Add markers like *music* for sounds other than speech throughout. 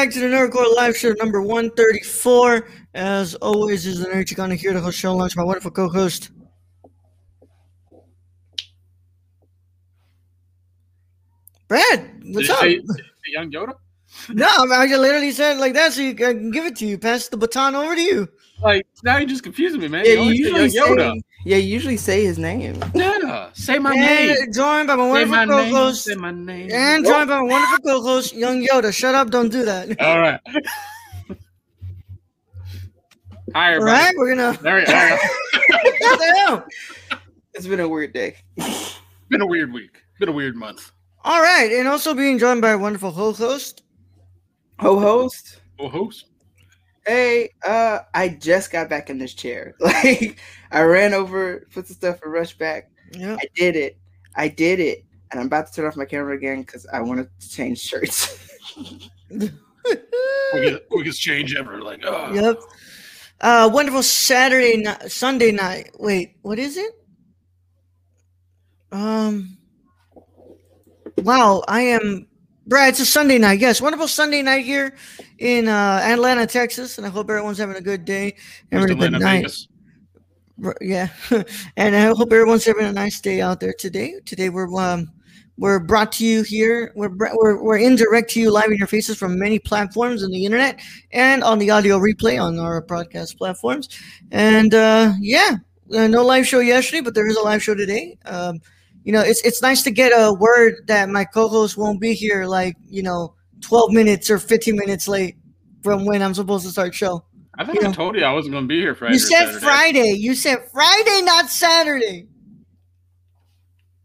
Back to the Nerd Corps Live Show number 134. As always, is the Nerd Chicana here to host show lunch, my wonderful co-host. Brad, what's Did up? you say young Yoda? No, I, just literally said it like that so you can give it to you. Pass the baton over to you. Like now you're just confusing me, man. Yeah, You you always say Yoda. yeah, you usually say his name. Yeah, say my and name. joined by my Say wonderful my name. co-host. Say my name. And joined by my wonderful co-host, Young Yoda. Shut up, don't do that. All right. Hi, everybody. right, we're gonna. There we go. What the hell? It's been a weird day. Been a weird week. Been a weird month. All right, and also being joined by a wonderful co-host. Ho host. Oh, host. Hey, uh, I just got back in this chair. *laughs* Like I ran over, put some stuff and rushed back. Yeah. I did it. I did it. And I'm about to turn off my camera again because I want to change shirts. *laughs* Quickest, *laughs* quickest change ever. Like, oh. Yep. Uh, wonderful Saturday night, Sunday night. Wait, what is it? Um. Wow, I am. Brad, it's a Sunday night. Yes, wonderful Sunday night here in uh, Atlanta, Texas, and I hope everyone's having a good day, a good night. Vegas. Yeah, *laughs* and I hope everyone's having a nice day out there today. Today we're um we're brought to you here. We're we're we're in direct to you live in your faces from many platforms on the internet and on the audio replay on our broadcast platforms. And uh, yeah, uh, no live show yesterday, but there is a live show today. Um, you know, it's it's nice to get a word that my co-host won't be here like you know twelve minutes or fifteen minutes late from when I'm supposed to start show. I thought You I told you I wasn't going to be here Friday. You said Saturday. Friday. You said Friday, not Saturday.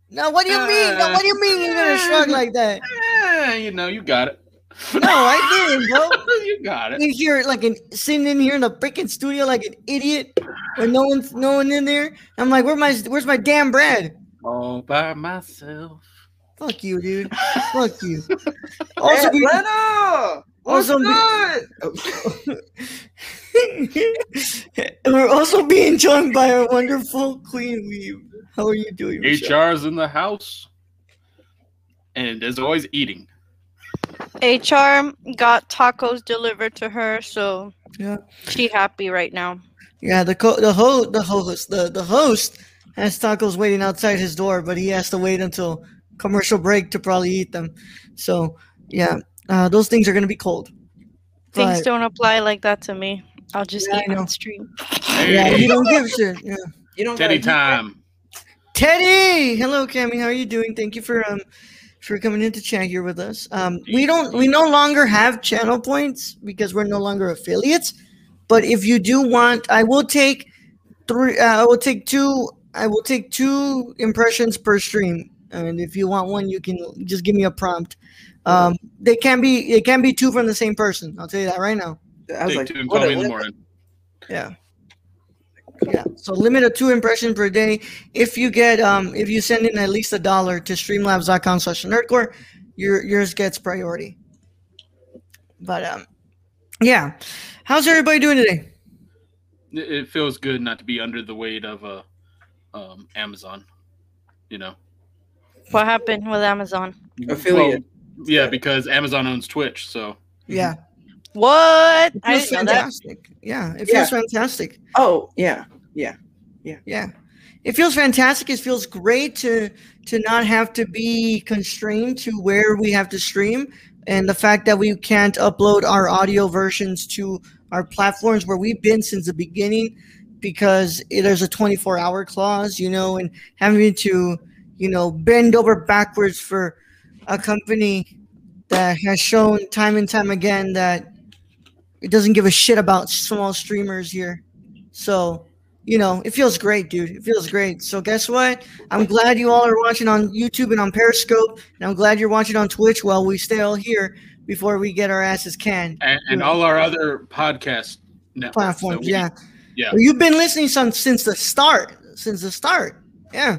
No, what do you mean? No, what do you mean you're gonna shrug like that? Eh, you know, you got it. No, I didn't, bro. *laughs* you got it. You hear like an sitting in here in the freaking studio like an idiot, with no one's no one in there. I'm like, where my where's my damn bread? All by myself. Fuck you, dude. *laughs* Fuck you. Also, we, Atlanta! What's Also- good? *laughs* We're also being joined by our wonderful Queen Weave. How are you doing? Michelle? is in the house. And as always, eating. HR got tacos delivered to her, so Yeah. she happy right now. Yeah, the co- the ho- the host the, the host has tacos waiting outside his door, but he has to wait until commercial break to probably eat them. So yeah, uh, those things are gonna be cold. Things But- don't apply like that to me. I'll just Yeah, eat on stream. Yeah, you don't give a shit. Yeah. you don't Teddy gotta- time. Teddy, hello, Cammy. How are you doing? Thank you for um for coming in to chat here with us. Um, we don't we no longer have channel points because we're no longer affiliates. But if you do want, I will take three. Uh, I will take two. I will take two impressions per stream. And if you want one, you can just give me a prompt. Um, they can be it can be two from the same person. I'll tell you that right now. I was Take like, two and call me in the morning. Yeah. Yeah. So limit of two impressions per day. If you get um if you send in at least a dollar to streamlabs.com slash nerdcorps, your yours gets priority. But um yeah. How's everybody doing today? It, it feels good not to be under the weight of uh, um, Amazon. You know, What happened with Amazon? Affiliate. Well, yeah, because Amazon owns Twitch, so mm-hmm. Yeah. What? It feels didn't know that. fantastic. Yeah, it feels fantastic. Oh, yeah, yeah, yeah. Yeah. it feels fantastic. It feels great to to not have to be constrained to where we have to stream, and the fact that we can't upload our audio versions to our platforms where we've been since the beginning, because there's a 24 hour clause, you know, and having to, you know, bend over backwards for a company that has shown time and time again that it doesn't give a shit about small streamers here. So, you know, it feels great, dude. It feels great. So, guess what? I'm glad you all are watching on YouTube and on Periscope, and I'm glad you're watching on Twitch while we stay all here before we get our asses canned. and, and all our other podcast Platforms, we- yeah. yeah. Well, you've been listening some since the start. Since the start, yeah.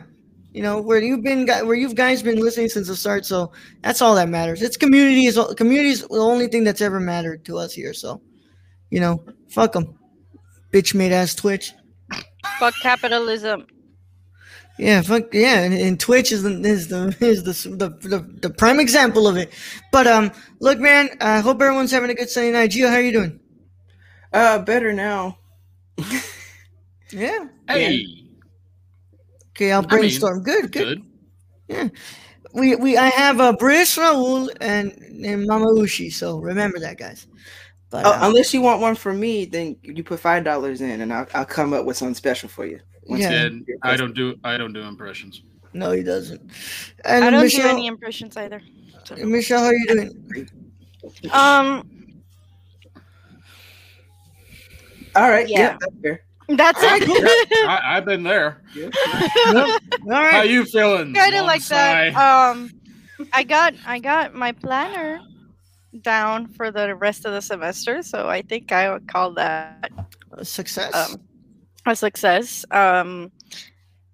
You know where you've been, where you've guys been listening since the start. So that's all that matters. It's community is community is the only thing that's ever mattered to us here. So, you know, fuck them, bitch made ass Twitch. Fuck capitalism. Yeah, fuck yeah, and, and Twitch is the is the is the, the the the prime example of it. But um, look, man, I hope everyone's having a good Sunday night. Gio, how are you doing? Uh, better now. *laughs* Yeah. Hey, Okay, I'll I mean, brainstorm. good, good. Yeah. We we I have a uh, Brish Raul and and Mama Ushi, so remember that, guys. But Oh, uh, unless you want one from me, then you put five dollars in, and I'll, I'll come up with something special for you. Once Yeah. And I don't do I don't do impressions. no, he doesn't. And I don't Michelle, do any impressions either. So- Michelle, how are you doing? Um, All right. Yeah. Yeah. That's I, it. I, *laughs* I've been there. Yeah. All How you feeling? kind of Long like that. Um, I got I got my planner down for the rest of the semester, so I think I would call that Uh, Success. um, a success. Um,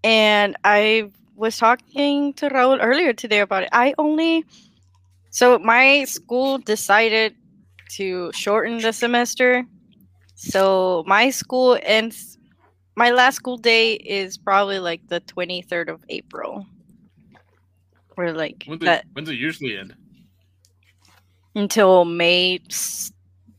and I was talking to Raul earlier today about it. I only so my school decided to shorten the semester. So my school ends. My last school day is probably like the twenty third of April. Or like When's it, that when's it usually end? until May,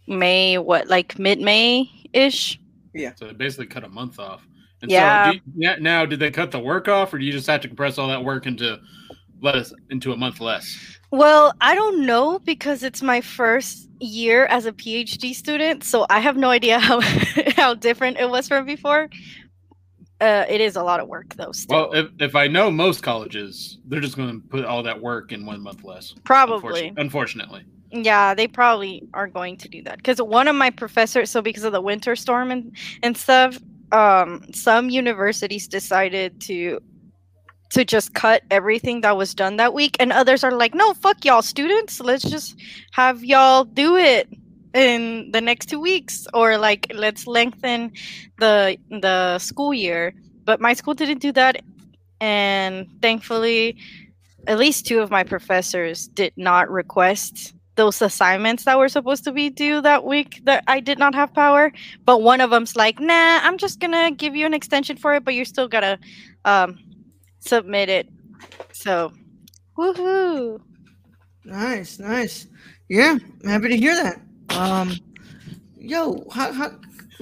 May what like mid May ish. Yeah. So they basically cut a month off. And Yeah. So do you- yeah, now, did they cut the work off, or do you just have to compress all that work into less into a month less? Well, I don't know because it's my first year as a PhD student, so I have no idea *laughs* how how different it was from before. Uh, it is a lot of work though. Still, Well, if, if I know most colleges, they're just going to put all that work in one month less. probably. Unfortunately. Unfortunately. Yeah, they probably are going to do that because one of my professors. So because of the winter storm and and stuff, um, some universities decided to to just cut everything that was done that week, and others are like, no, fuck y'all, students. Let's just have y'all do it in the next two weeks, or like let's lengthen the the school year. But my school didn't do that, and thankfully, at least two of my professors did not request those assignments that were supposed to be due that week that I did not have power. But one of them's like, nah, I'm just gonna give you an extension for it, but you're still gotta um, submit it. So, woohoo! Nice, nice. Yeah, I'm happy to hear that. Um, yo, how, how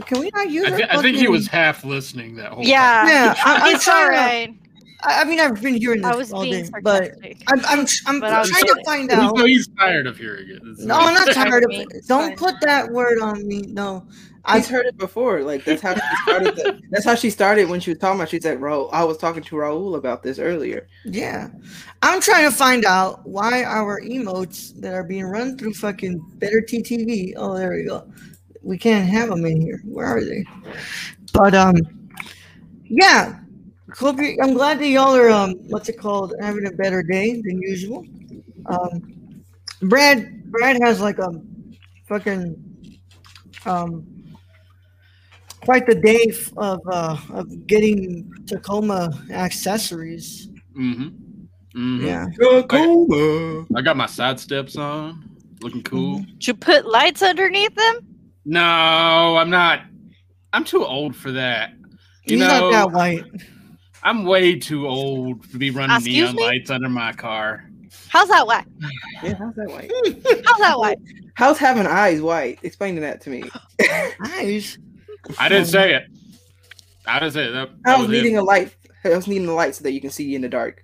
can we not use? I, our thi- I think he was half listening that whole Yeah, Yeah, I, I'm it's all trying. I, I mean, I've been hearing I this was all being day, but sarcastic. I'm I'm I'm But I was trying to find time. out. So he's tired of hearing it. That's No, I'm not tired of *laughs* it. Don't put that word on me. No, I've heard it before. Like that's how she started. The, *laughs* that's how she started when she was talking about. She said, "Raul." I was talking to Raul about this earlier. yeah. I'm trying to find out why our emotes that are being run through fucking Better TTV. Oh, there we go. We can't have them in here. Where are they? But um, yeah. Hope you, I'm glad that y'all are um, what's it called, having a better day than usual. Um, Brad, Brad has like a fucking um, quite the day f- of uh, of getting Tacoma accessories. Mhm. Mhm. Yeah. Tacoma. I got my side steps on, looking cool. Mm-hmm. Did you put lights underneath them? No, I'm not. I'm too old for that. You He's know, not that white. I'm way too old to be running Excuse neon me? lights under my car. How's that white? *sighs* Yeah, how's that white? How's that *laughs* white? How's having eyes white? Explain that to me. *gasps* Nice. I didn't say it. I didn't say it. That, that How's was needing it. a light. I was needing the light so that you can see in the dark.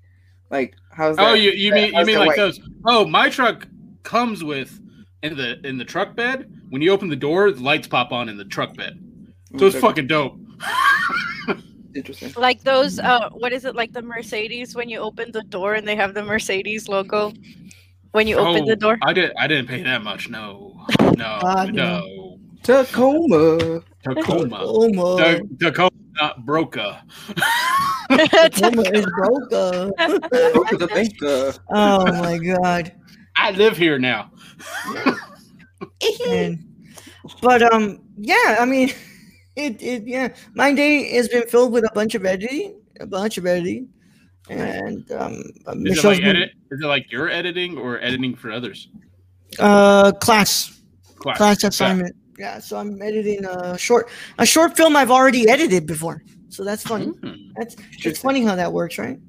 Like how's that? Oh, you you mean you mean like white? those? Oh, my truck comes with in the in the truck bed. When you open the door, the lights pop on in the truck bed. So it's fucking dope. *laughs* interesting. Like those, uh, what is it? Like the Mercedes when you open the door and they have the Mercedes logo when you open Oh, the door. I did. I didn't pay that much. No, no, no. Tacoma. Tacoma. Oh my. Ta- Tacoma, not Broca. Tacoma is broke. uh. Go to the bank. Uh, Oh my god. *laughs* I live here now. *laughs* And, but um, yeah. I mean, *laughs* it it yeah. My day has been filled with a bunch of editing, a bunch of editing, and um, Is it like been- edit? Is it like you're editing or editing for others? uh class Class. class assignment. Yeah, so I'm editing a short a short film I've already edited before. So that's funny. Hmm. That's it's funny how that works, right?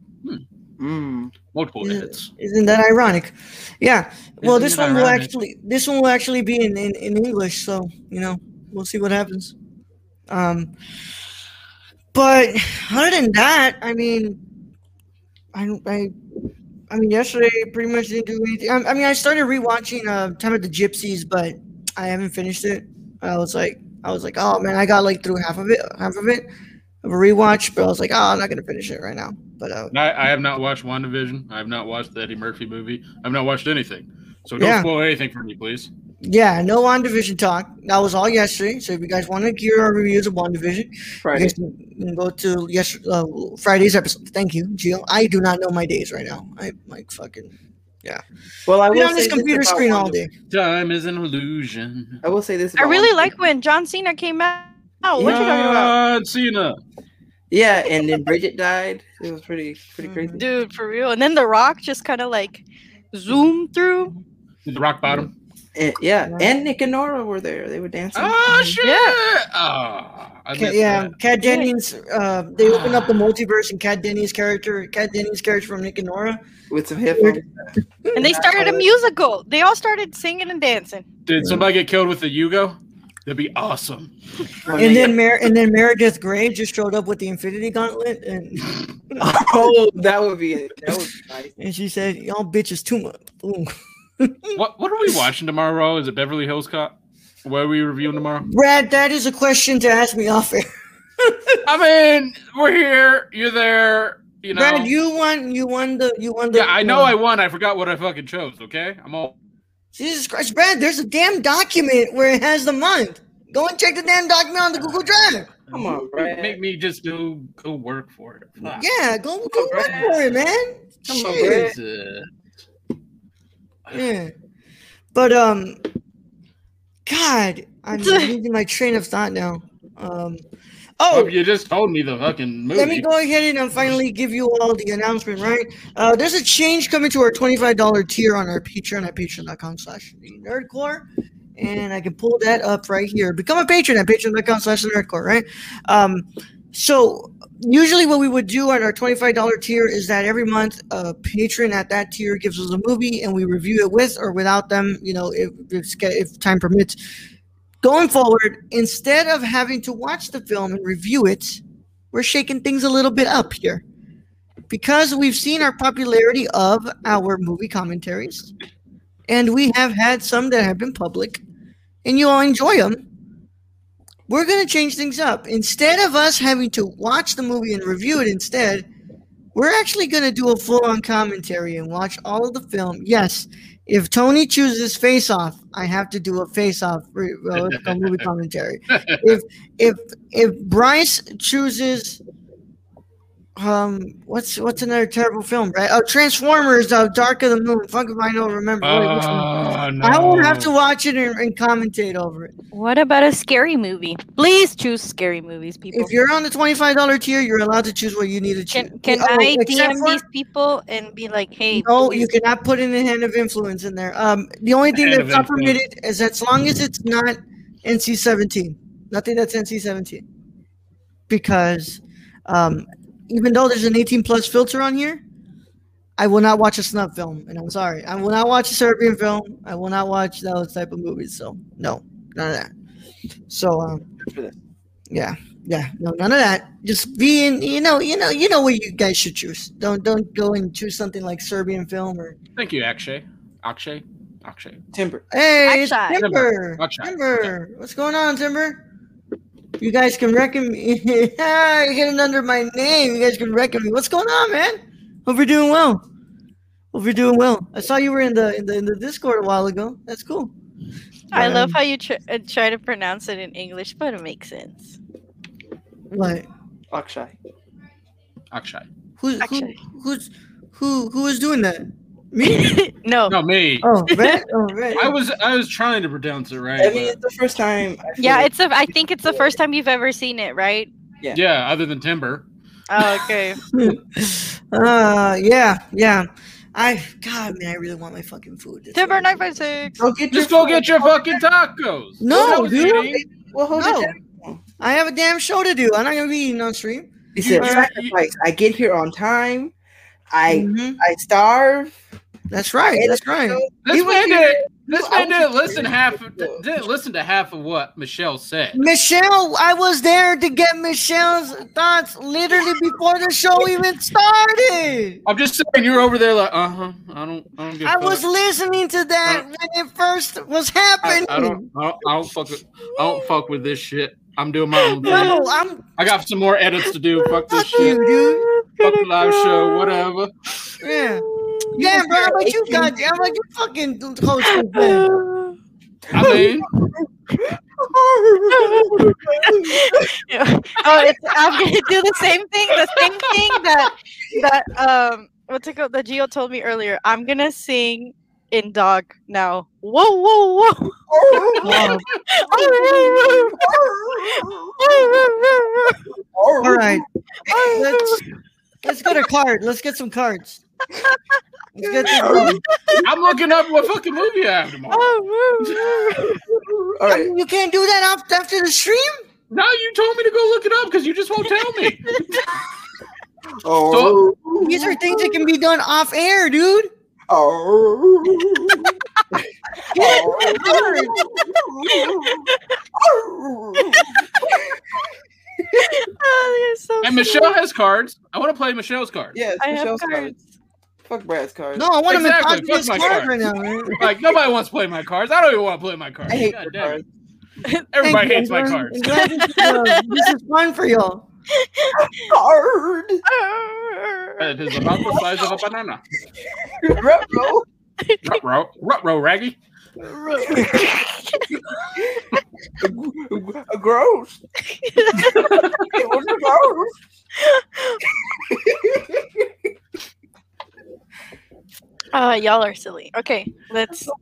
mm. Multiple Isn't- edits. Isn't that ironic? Yeah. Well, Isn't this it one will actually this one will actually be in, in in English, so you know we'll see what happens. Um, but other than that, I mean, I I I mean yesterday pretty much didn't do anything. I, I mean, I started rewatching uh, Time of the Gypsies, but I haven't finished it. I was like, I was like, oh man, I got like through half of it, half of it of a rewatch, but I was like, oh, I'm not gonna finish it right now. But uh, I, I have not watched WandaVision. I have not watched the Eddie Murphy movie. I've not watched anything. So don't Yeah. spoil anything for me, please. Yeah, no WandaVision talk. That was all yesterday. So if you guys want to hear our reviews of WandaVision, you Friday. guys can can go to yes, uh, Friday's episode. Thank you, Gio. I do not know my days right now. I'm like fucking Well, I been will on this computer screen all day. Time is an illusion. I will say this. I really like when John Cena came out. Oh, what you talking about? John Cena. Yeah, and then Bridget died. It was pretty pretty crazy. Dude, for real. And then The Rock just kind of like zoomed through. The rock bottom. And, yeah, Right. and Nick and Nora were there. They were dancing. Oh mm-hmm. shit! Yeah. Oh, I yeah, that. Kat Dennings. Uh, they opened up the ah. multiverse, and Kat Dennings' character, Kat Dennings' character from Nick and Nora. with some headphones. Mm, and they started a musical. They all started singing and dancing. Did somebody get killed with the Yugo? That'd be awesome. And then Mer- and then Meredith Grey just showed up with the Infinity Gauntlet, and *laughs* oh, that would be it. That would be nice. and she said, "Y'all bitches too much." Boom. What What are we watching tomorrow? Is it Beverly Hills Cop? What are we reviewing tomorrow? Brad, that is a question to ask me off air. I mean, we're here. You're there. You know. Brad, you won. You won the. You won the. yeah, I know uh, I won. I forgot what I fucking chose. Okay, I'm all. Jesus Christ, Brad! There's a damn document where it has the month. Go and check the damn document on the Google Drive. Come on, Brad. Make me just go go work for it. Fuck. Yeah, go go on, work Brad. for it, man. Come on, Brad. Yeah, but um, God, I'm *laughs* losing my train of thought now. Um, oh, oh, you just told me the fucking movie. Let me go ahead and uh, finally give you all the announcement, right? Uh, there's a change coming to our $25 tier on our Patreon at patreon.com slash nerdcorps. And I can pull that up right here. Become a patron at patreon.com slash nerdcorps, right? Um, so usually what we would do on our $25 tier is that every month a patron at that tier gives us a movie and we review it with or without them, you know, if, if time permits. Going forward, instead of having to watch the film and review it, we're shaking things a little bit up here because we've seen our popularity of our movie commentaries and we have had some that have been public and you all enjoy them we're going to change things up. Instead of us having to watch the movie and review it instead we're actually going to do a full-on commentary and watch all of the film. Yes if tony chooses face off i have to do a face off re- uh, movie *laughs* commentary. If if if Bryce chooses um what's what's another terrible film right? Oh Transformers uh, Dark of the Moon. Fuck if I don't remember. Wait. Oh, no. I won't have to watch it and, and commentate over it. What about a scary movie? Please choose scary movies, people. if you're on the $25 tier you're allowed to choose what you need to choose. Can can Oh, I DM for- these people and be like, hey, no please- you cannot put in a hand of influence in there. Um the only thing Hand that's not permitted is as long as it's not NC-17 nothing that's NC-17 because um even though there's an 18 plus filter on here, I will not watch a snub film, and I'm sorry. I will not watch a Serbian film. I will not watch those type of movies. So no, none of that. So um, yeah, Yeah, no, none of that. Just being, you know, you know, you know what you guys should choose. Don't don't go and choose something like Serbian film or Thank you, Akshay. Akshay. Akshay. Timber. Hey, it's Akshay. Timber. Akshay. Timber. What's going on, Timber? You guys can reckon me. yeah, *laughs* you're getting under my name. You guys can reckon me. What's going on, man? Hope you're doing well. Hope you're doing well. I saw you were in the in the in the Discord a while ago. That's cool. I love Um, how you tr- uh, try to pronounce it in English, but it makes sense. What? Akshay. Akshay. Who's who, who's who who is doing that? Me? *laughs* no. No, me. Oh, *laughs* Red. Oh, Red. I was I was trying to pronounce it right. I mean, but- it's the first time. I feel Yeah, like- it's a. I think it's the first time you've ever seen it, right? yeah, Yeah. other than Timber. Oh, okay. *laughs* uh, yeah, yeah. I God, man, I really want my fucking food. Timber nine five six. Go get Just your go get your fucking tacos. No, I dude. eating. Well, hold No. it I have a damn show to do. I'm not gonna be eating on stream. He said, You- sacrifice. I get here on time. I Mhm. I starve. That's right. That's right. This man here. did. This man didn't listen half. Didn't listen to half of what Michelle said. Michelle, I was there to get Michelle's thoughts literally before the show even started. I'm just saying you're over there like, uh huh. I don't. I don't give. a I was listening to that when it first was happening. I don't. I don't, I don't fuck. With, I don't fuck with this shit. I'm doing my own thing. No, I'm I got some more edits to do. Fuck this fuck you, shit. dude. Fuck the live show. Whatever. Yeah. Yeah, bro, how about you got how about you fucking host this thing? I mean, *laughs* oh, it's, I'm gonna do the same thing. The same thing that that um what's it called? That Geo told me earlier. I'm gonna sing in dog now. Whoa, whoa, whoa! *laughs* *laughs* All right. Let's let's get a card. Let's get some cards. Let's get this *laughs* going. I'm looking up what fucking movie I have tomorrow. All right. You can't do that af- after the stream? No, you told me to go look it up because you just won't tell me. *laughs* Oh. These are things that can be done off air, dude. Oh. *laughs* *laughs* Oh, so And Michelle has cards. I want to play Michelle's cards. Yes, I have Michelle's cards. cards. Fuck Brad's cards. No, I want Exactly, him to fuck his my card card. right now, man. *laughs* Like nobody wants to play my cards. I don't even want to play my cards. I hate God damn cards. it. *laughs* Everybody Thank hates you. my cards. this, is, this is fun for y'all. Card. It is about the size of a banana. Retro. Rut-row, rut-row, raggy. Gross. it was gross. Uh, y'all are silly. Okay, let's So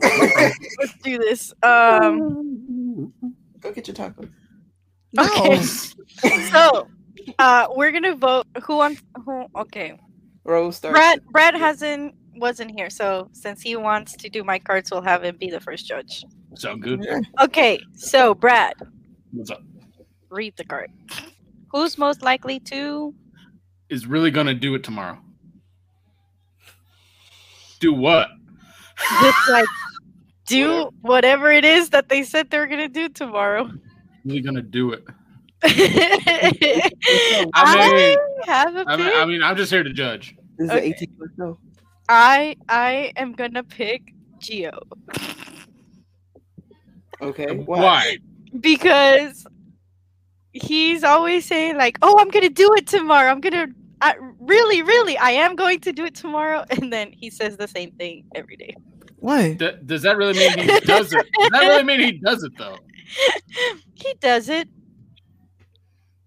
let's do this. Um, Go get your tacos. okay. *laughs* so, uh, we're gonna vote. Who wants? Who? Okay. Rose starts. Brad. Brad hasn't wasn't here, so since he wants to do my cards, we'll have him be the first judge. Sound good? Okay. So, Brad, What's up? read the card. Who's most likely to? Is really gonna do it tomorrow. Do what? Just like *laughs* do whatever it is that they said they were gonna do tomorrow. Really gonna do it. *laughs* I, I have a I mean, pick. I mean, I'm just here to judge. This is Okay. an 18 plus show. I I am gonna pick Geo Okay. Why? because he's always saying like, "Oh, I'm gonna do it tomorrow. I'm gonna." I, really, really, I am going to do it tomorrow, *laughs* and then he says the same thing every day. Why? D- does that really mean he does it? Does that really mean he does it though? *laughs* he does it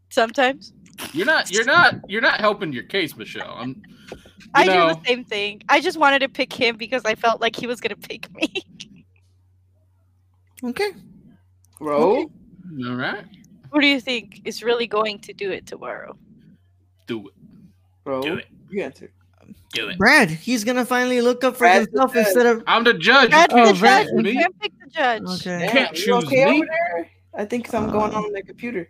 sometimes. You're not. You're not. You're not helping your case, Michelle. I'm. You I know, do the same thing. I just wanted to pick him because I felt like he was gonna pick me. *laughs* Okay. Roll. All right. Who do you think is really going to do it tomorrow? Do it. Roll. Do it. You answer. Do it. Brad, he's gonna finally look up for Brad's himself instead of I'm the judge. You That's Oh, the can't Brad- judge. choose You me. can't pick the judge. Okay. Damn, can't choose okay me. over there? I think something going on on the computer.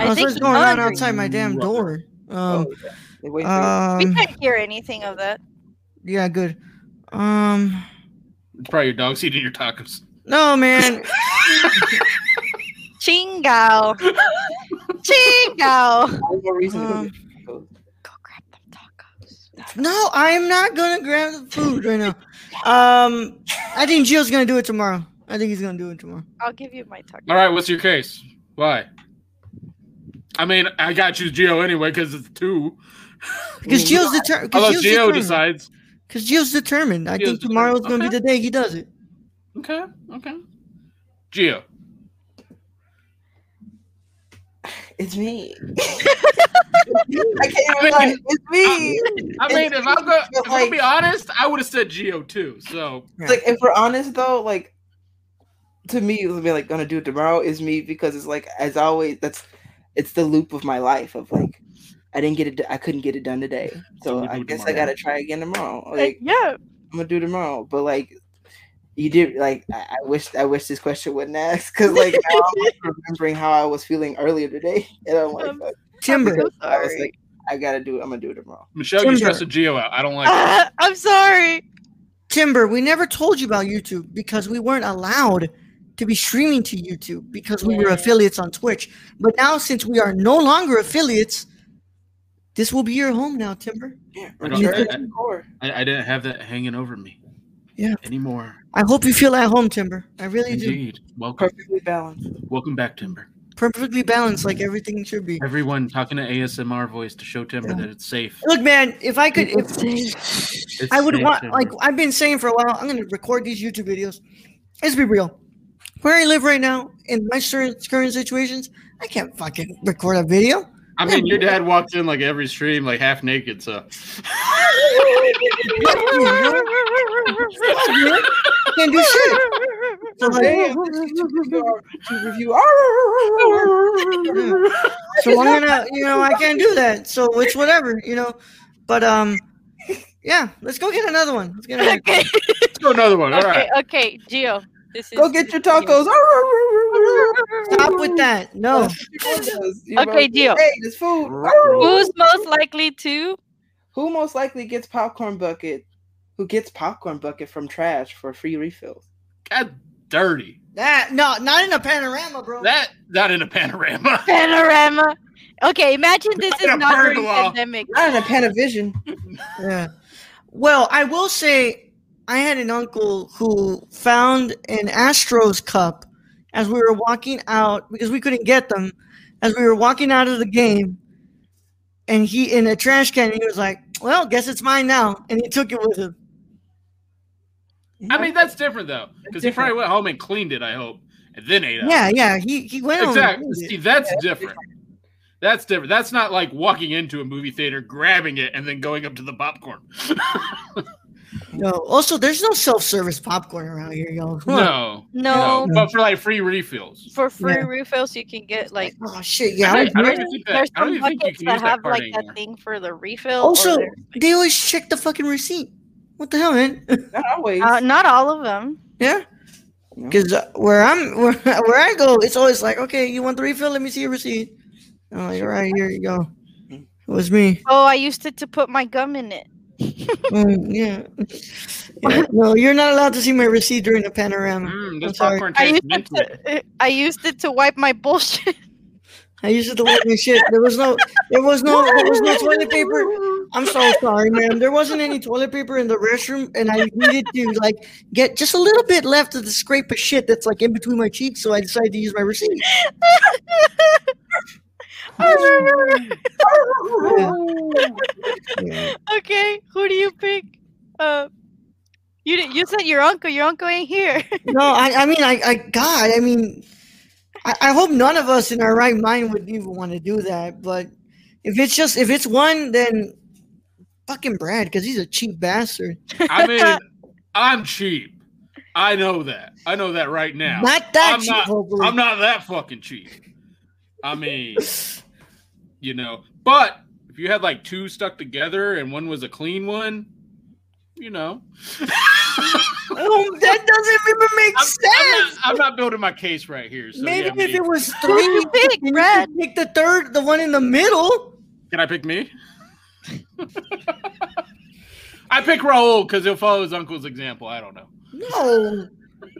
I Oh, so think what's going on outside my damn door? Um, oh, okay. They wait for We um, can't hear anything of that. yeah, good. Um, It's probably your dog's eating your tacos. no, man. Chingao. *laughs* Chingo. One more reason to go Um. Go grab them tacos. No, I am not gonna grab the food right now. Um, I think Gio's gonna do it tomorrow. I think he's gonna do it tomorrow. I'll give you my taco. All right, what's your case? Why? I mean, I got to choose Geo anyway because it's two. Because mm. Gio's determined. Unless Because Geo determined. decides. Because Geo's determined. I Gio's think tomorrow's gonna be the day he does it. Okay, okay. Geo. *laughs* It's me. I can't I even lie. mean, It's me. I mean, if I'm going But, if I'm gonna be honest, I would have said Geo too. So like if we're honest though, like to me, it would be like gonna do it tomorrow is me because it's like as always that's it's the loop of my life of like I didn't get it. I couldn't get it done today, so we I it guess I gotta try again tomorrow. Like, Like yeah. I'm gonna do tomorrow, but like you did like I, I wish I wish this question wouldn't ask because like now I'm like, *laughs* remembering how I was feeling earlier today, *laughs* and I'm like, Um, fuck. Timber. I'm so I was sorry. like, I gotta do it. I'm gonna do it tomorrow. Michelle, you Timber. stressed Geo out. I don't like it. *laughs* I'm sorry. Timber, we never told you about YouTube because we weren't allowed to be streaming to YouTube because we were affiliates on Twitch. But now, since we are no longer affiliates, this will be your home now, Timber. Yeah, I don't- return I- to the core. I, I didn't have that hanging over me. Yeah. Anymore. I hope you feel at home, Timber. I really do. Indeed. Welcome. perfectly balanced. Welcome back, Timber. Perfectly balanced, like everything should be. Everyone talking to ASMR voice to show Timber Yeah. that it's safe. Look, man, if I could, if It's I would safe, want, Timber. like I've been saying for a while, I'm gonna record these YouTube videos. Let's be real. Where I live right now, in my current current situations, I can't fucking record a video. I mean, your dad walks in like every stream, like half naked. So Can't do shit. So, like, Damn, YouTube review. so I'm gonna, you know, I can't do that. So it's whatever, you know. But um, yeah, let's go get another one. Let's get another. *laughs* okay. let's go another one. All okay. right. Okay. Geo. This is Go get your tacos. Stop with that. No. Okay, deal. Hey, this food. Who's most likely to? Who most likely gets popcorn bucket? Who gets popcorn bucket from trash for free refills? God, dirty. That no, not in a panorama, bro. That not in a panorama. *laughs* Panorama. Okay, imagine this is not a not during pergola. pandemic. Not in a Panavision. Yeah. Well, I will say I had an uncle who found an Astros cup as we were walking out because we couldn't get them as we were walking out of the game. And he in a trash can, he was like, Well, guess it's mine now. And he took it with him. I mean, that's different though, because he probably went home and cleaned it. I hope, and then ate it. Yeah, yeah. He he went exactly. See, that's different. That's different. That's not like walking into a movie theater, grabbing it, and then going up to the popcorn. *laughs* No. Also, there's no self-service popcorn around here, y'all. Come no, No, no, but for like free refills. for free Yeah. refills, you can get like. Oh shit, yeah. I I don't, I don't even think that. There's some even think you buckets can that use that have like anymore. that thing for the refill. also, or they always check the fucking receipt. What the hell, man? *laughs* Not always. uh, not all of them. Yeah. No. Because where I'm, *laughs* where, where I go, it's always like, okay, you want the refill? Let me see your receipt. Oh, you're right. here you go. It was me. Oh, I used it to put my gum in it. Mm, yeah. Yeah. No, you're not allowed to see my receipt during the panorama. Mm, I'm this sorry. popcorn I used it to, I used it to wipe my bullshit. I used it to wipe my shit. There was no, there was no, there was no toilet paper. I'm so sorry, ma'am. There wasn't any toilet paper in the restroom, and I needed to like get just a little bit left of the scrape of shit that's like in between my cheeks. So I decided to use my receipt. Yeah. *laughs* *laughs* okay, who do you pick? Uh, you you said your uncle. Your uncle ain't here. *laughs* No, I, I mean, I, I, God, I mean, I, I hope none of us in our right mind would even want to do that. But if it's just, if it's one, then fucking Brad, because he's a cheap bastard. I mean, I'm cheap. I know that. I know that right now. Not that I'm cheap, not- I'm not that fucking cheap. I mean, you know, but if you had like two stuck together and one was a clean one, you know, *laughs* Oh, that doesn't even make I'm, I'm sense. not, I'm not building my case right here. So Maybe yeah, if me. it was three, you pick, then you Brad? pick the third, the one in the middle. can I pick me? *laughs* I pick Raul because he'll follow his uncle's example. I don't know. No,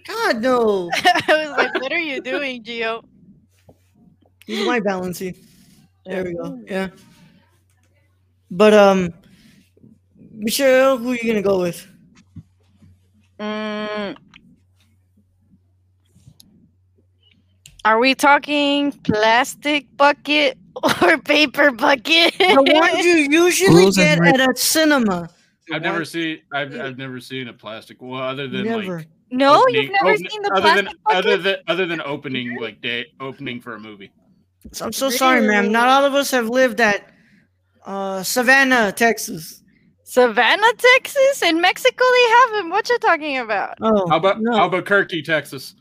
God, no. *laughs* I was like, what are you doing, Gio? He's my balancing. There we go. Yeah. But um, Michelle, who are you gonna go with? Mm. Are we talking plastic bucket or *laughs* paper bucket? The one you *laughs* usually Rules get at a cinema. I've never seen. I've I've never seen a plastic. Well, other than Never. like no, opening- you've never opening- seen the other plastic than bucket. other than other than opening like day opening for a movie. So I'm so sorry, ma'am. Not all of us have lived at uh, Savannah, Texas. Savannah, Texas, in Mexico they have them. What you talking about? Oh, How about no. Albuquerque, Texas?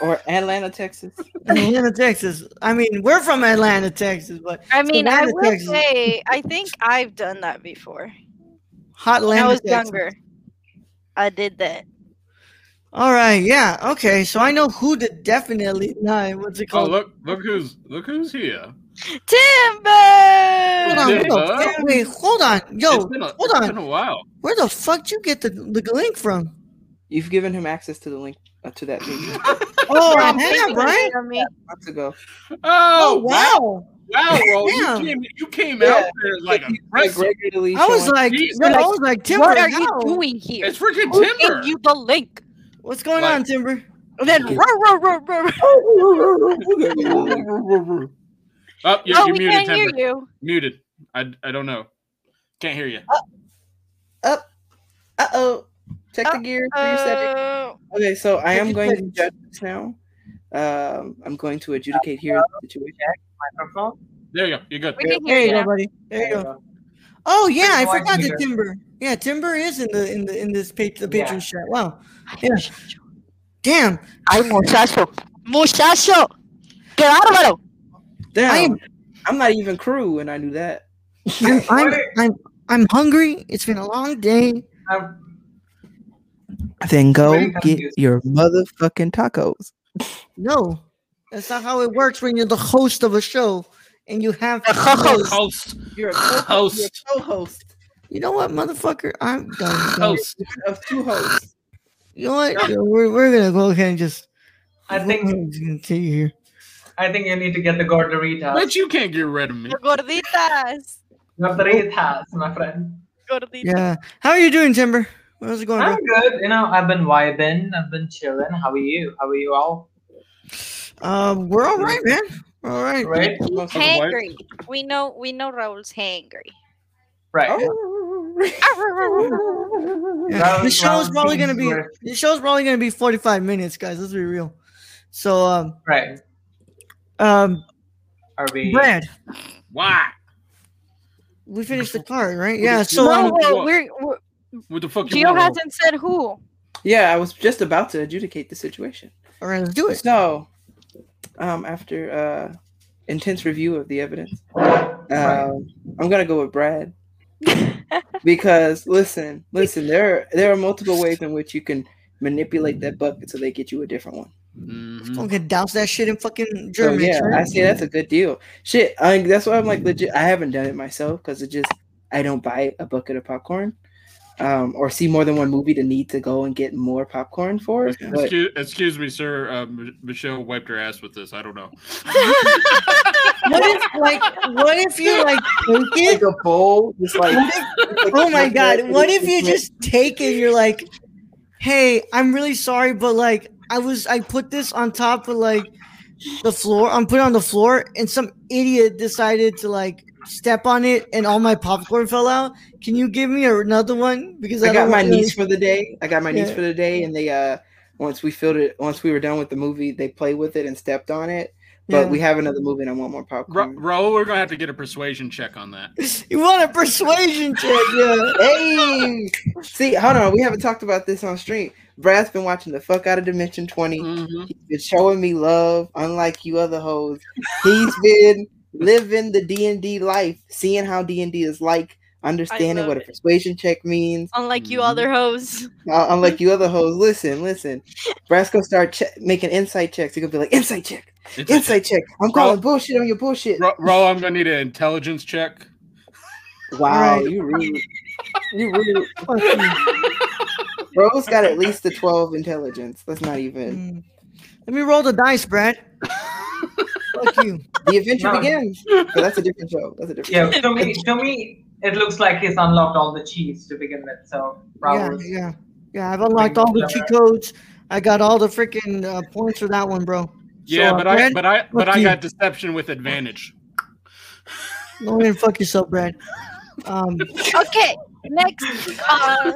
Or Atlanta, Texas. *laughs* Atlanta, Texas. I mean, we're from Atlanta, Texas, but I mean, I Savannah, will Texas. say, I think I've done that before. hot When Atlanta, I was Texas. younger, I did that. All right, yeah, okay. So I know who to definitely. Nah, what's it called? Oh called? look look who's look who's here. Timber. Hold on, Yeah, where the bud. fuck- wait, hold on, yo, it's been a, hold it's on. been a while. Where the fuck did you get the the link from? You've given him access to the link uh, to that page *laughs* Oh, I From have, Facebook right? on me. months ago. Oh, Oh wow! wow! Wow, Ro, you Damn. came you came Yeah. out there like Like, aggressive. regularly I was showing- like, Jesus. I was like, Timber, What are how? you doing here? It's freaking Who timber. gave you the link? What's going Like- on, Timber? And then row. oh, yeah, Oh, you're we muted, can't hear Timber. you. Muted. I, I don't know. Can't hear you. Up. Uh oh. Check the gear for your. Uh, Okay, so I am going to judge this now. Um, I'm going to adjudicate here the situation. Microphone. There you go. You're good. we can There hear you you. go, buddy. There you go. Oh yeah, I forgot the Timber? Timber. Yeah, Timber is in the in the in this page the Yeah. patron chat. Wow. Yeah. Damn. Ay, muchacho. Muchacho. Qué bárbaro. Damn, I am- I'm not even crew, and I knew that. I'm, I'm I'm I'm hungry. It's been a long day. I'm Then go get confused. your motherfucking tacos. No, that's not how it works when you're the host of a show and you have. The host. Host. You're a co-host. You're a co-host You know what, motherfucker? I'm done. Host. of two hosts. You know what? Yo, We're, we're gonna go ahead and just. I think we're just gonna take you here. I think you need to get the gorderitas. But you can't get rid of me. Gorditas. Gorderitas, my friend. Gorditas. Yeah. How are you doing, Timber? How's it going, bro? I'm good. You know, I've been vibing. I've been chilling. How are you? How are you all? Um, we're all right, man. All right. Right? He's Most of the white- hangry. We know. We know Raul's hangry. Right. Yeah. *laughs* Round- This show's probably gonna be were- this show's probably gonna be 45 minutes, guys. Let's be real. So um Right. um Are we? Brad, Why? we finished the card, right? Yeah, so no, um, well, what? we're, we're What the fuck you Gio hasn't said who. Yeah, I was just about to adjudicate the situation. all right, let's do it. So, um, after uh, intense review of the evidence, Right. um, I'm gonna go with Brad *laughs* because listen, listen, there are, there are multiple ways in which you can manipulate that bucket so they get you a different one. Mhm. Fucking douse that shit in fucking So German. yeah, I say that's a good deal. Shit, I, that's why I'm like legit. I haven't done it myself because it just I don't buy a bucket of popcorn, um, or see more than one movie to need to go and get more popcorn for. But Excuse, excuse me, sir. Uh, M- Michelle wiped her ass with this. I don't know. *laughs* what if like what if you like take it like a bowl, just like Oh my god, what if you just take it? You're like, hey, I'm really sorry, but like I was I put this on top of like the floor. I'm putting it on the floor, and some idiot decided to like step on it, and all my popcorn fell out. Can you give me another one? Because I got my want- niece for the day. I got my niece for the day, and they uh once we filled it, once we were done with the movie, they played with it and stepped on it. But Yeah. we have another movie, and I want more Ro- popcorn. Raul, we're gonna have to get a persuasion check on that. *laughs* You want a persuasion check? Yeah. *laughs* hey, see, hold on, we haven't talked about this on stream. Brad's been watching the fuck out of Dimension Twenty. Mhm. He's been showing me love, unlike you other hoes. He's been living the D and D life, seeing how D and D is like, understanding what a it. persuasion check means. Unlike you Mhm. other hoes. *laughs* Uh, unlike you other hoes, listen, listen. Brad's gonna start che- making insight checks. He's gonna be like, insight check, It's insight check. I'm calling bullshit on your bullshit. Ro- Raul, I'm gonna need an intelligence check. Wow, you rude. You rude. *laughs* Fuck you. Bro's got at least a 12 intelligence. That's not even. Mm. Let me roll the dice, Brad. *laughs* Fuck you. The adventure No. begins. But that's a different show. That's a different Yeah, show. to me, to me, it looks like he's unlocked all the cheats to begin with. So Yeah, yeah, yeah. I've unlocked all the cheat codes. I got all the freaking uh, points for that one, bro. Yeah, So, but uh, I Brad, but I but I got deception with advantage. Go ahead and fuck yourself, Brad. Um, Okay, next. Uh,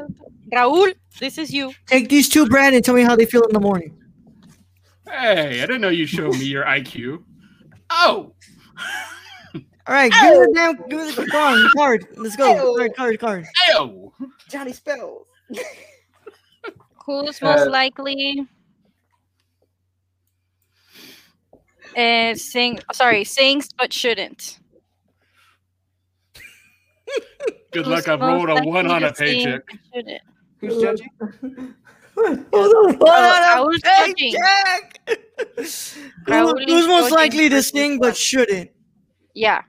Raul, this is you. take these two, Brad, and tell me how they feel in the morning. Hey, I didn't know you showed me your IQ. Oh, *laughs* All right, give me the damn, give me the card. Card. Let's go. Card, card, card. oh. Johnny Spells. Who's Uh, most likely? Uh, sing. Sorry, sings but shouldn't. Good Who's luck. I've rolled a one on a sing paycheck. Who's judging? *laughs* Hold on, hold I was Hey, judging. Jack. Raul Who- Who's most likely to versus sing but shouldn't? Yeah.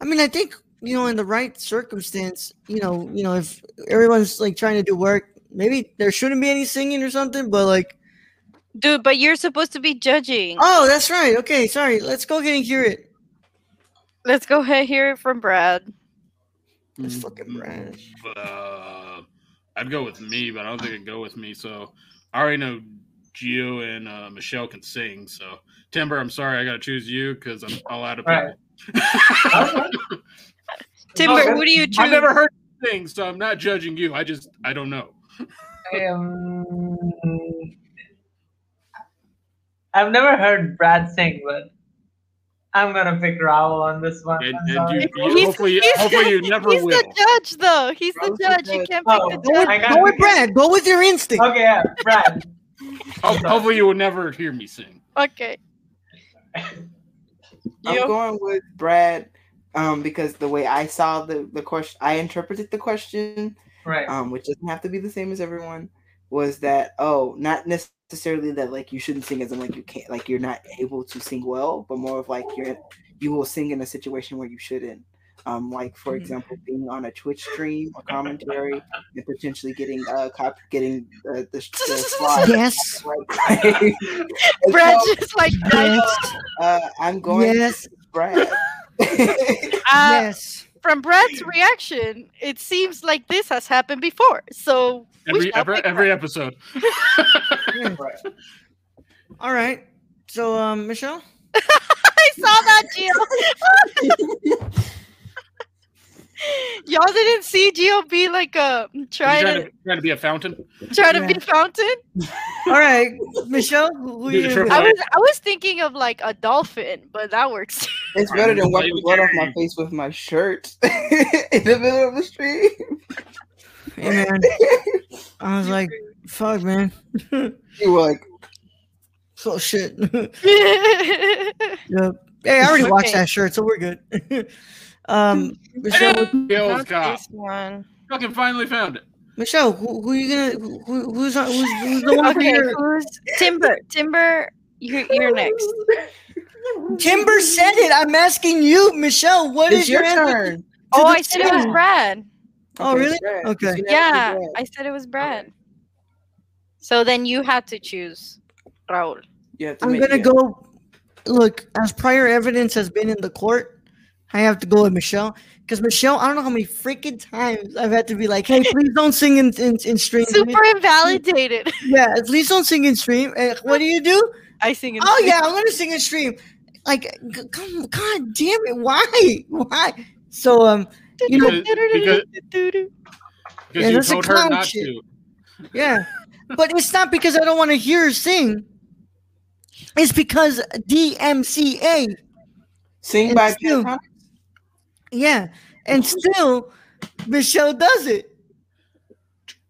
I mean, I think you know, in the right circumstance, you know, you know, if everyone's like trying to do work, maybe there shouldn't be any singing or something. But like, Dude, but you're supposed to be judging. oh, that's right. Okay, sorry. Let's go ahead and hear it. Let's go ahead hear it from Brad. That's fucking Brad. Uh, I'd go with me, but I don't think it'd go with me. So I already know Gio and uh, Michelle can sing. So Timber, I'm sorry, I got to choose you because I'm all out of Right. people. *laughs* Timber, Okay. who do you choose? I've never heard you sing, so I'm not judging you. I just I don't know. Um, *laughs* I've never heard Brad sing, but I'm gonna pick Raul on this one. And, and you, you- He's- hopefully, he's hopefully you never He's will. the judge, though. He's the Raul's the judge. You can't Oh, pick the judge. got go with. Brad. Go with your instinct. Okay, yeah, Brad. Hopefully you will never hear me sing. Okay. I'm You? going with Brad um, because the way I saw the, the question, I interpreted the question, Right. um, which doesn't have to be the same as everyone, was that, oh, not necessarily that like you shouldn't sing as in like you can't, like you're not able to sing well, but more of like you're, you will sing in a situation where you shouldn't. Um, like for example, being on a Twitch stream or commentary and potentially getting uh cop getting uh, the, *laughs* the slide Yes. *laughs* right. *laughs* And Brad so, just like Yes. uh, I'm going Yes. Brad. uh, yes. from Brad's reaction, it seems like this has happened before. So Every every, pick every Brad. Episode. *laughs* right. All right. So, um, Michelle. *laughs* I saw that, Gio. *laughs* Y'all didn't see Gio be like a You trying trying to to, trying to be a fountain. try to Yeah. be fountain. All right, Michelle. Who, who you the gonna triple pick? I was I was thinking of like a dolphin, but that works. It's better than wiping blood off my face with my shirt in the middle of the stream. Hey man, *laughs* I was like, fuck, man. *laughs* You were like, So shit. *laughs* yep. Yep. Hey, I already watched Okay. that shirt, so we're good. um, Michelle, what- Kills Not cop. this one. Fucking finally found it. Michelle, who, who you gonna? Who, who- who's on? Who's, who's the one for Okay, your? who's Timber? Timber, you're, you're next. Timber said it. I'm asking you, Michelle. What is it's your answer turn. to Oh, I said it was? Brad. Oh, Okay, really? Brad. Okay. It's Yeah, I said it was Brad. So then you had to choose Raul. Yeah, to I'm gonna yeah. go. Look, as prior evidence has been in the court, I have to go with Michelle because Michelle. I don't know how many freaking times I've had to be like, "Hey, please don't sing in in, in stream." Super invalidated. *laughs* Yeah, please don't sing in stream. And what do you do? I sing in Oh yeah, I'm gonna sing in stream. Like, g- come, god damn it, why, *laughs* why? So um, you know, Because- Because Yeah, you told her not shit. to. yeah, but it's not because I don't want to hear her sing. It's because DMCA. Sing And by still- Pentatonix? Yeah, and still, Michelle does it.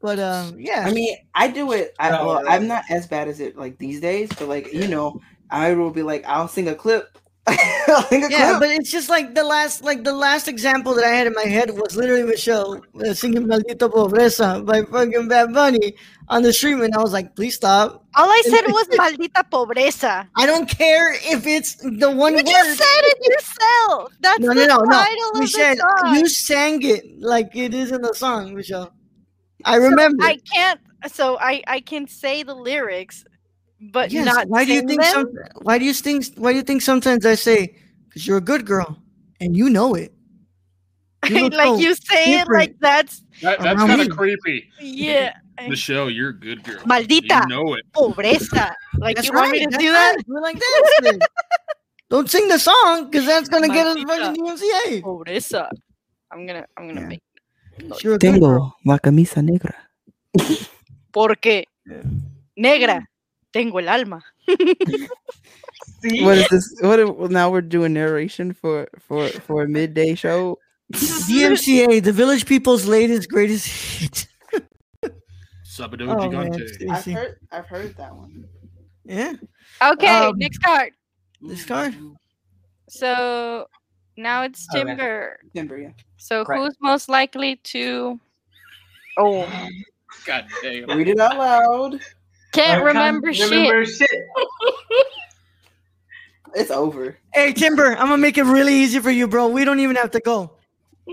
But um, yeah, I mean, I do it. I, well. I'm not as bad as it like these days, but like you know, I will be like, I'll sing a clip. *laughs* I'll sing a yeah, clip. but it's just like the last, like the last example that I had in my head was literally Michelle uh, singing "Maldita Pobreza" by fucking Bad Bunny on the stream, and I was like, please stop. All I said was maldita pobreza. I don't care if it's the one You word. just said it yourself. That's no, no, the no, no. title of Michelle, the song. you sang it like it is in the song, Michelle. I remember. I can't. So I I can say the lyrics but Yes. not Why do you think some? Why do you think? Why do you think sometimes I say? Because you're a good girl, and you know it. You *laughs* look like so you say it like that's That, that's kind of creepy. yeah. Michelle, you're a good girl. Maldita. You know it. Pobreza. Like That's you want me to that's do that? right, We're like that. then. *laughs* Don't sing the song because that's gonna get us Maldita. fucking DMCA. Pobreza. I'm gonna I'm gonna Yeah. make You're a good girl. la camisa negra. *laughs* porque Yeah. negra tengo el alma. See? *laughs* What is this? What? if- now we're doing narration for for for a midday show. DMCA, the Village People's latest greatest hit. Sabado Oh, man. Gigante. I've heard. I've heard that one. Yeah, Okay, Um, next card. this card. So now it's Okay. Timber. Timber, yeah. So Right. who's most likely to Oh God damn. Read it out loud. I can't can't remember, remember shit. *laughs* It's over. Hey Timber, I'm gonna make it really easy for you, bro. We don't even have to go.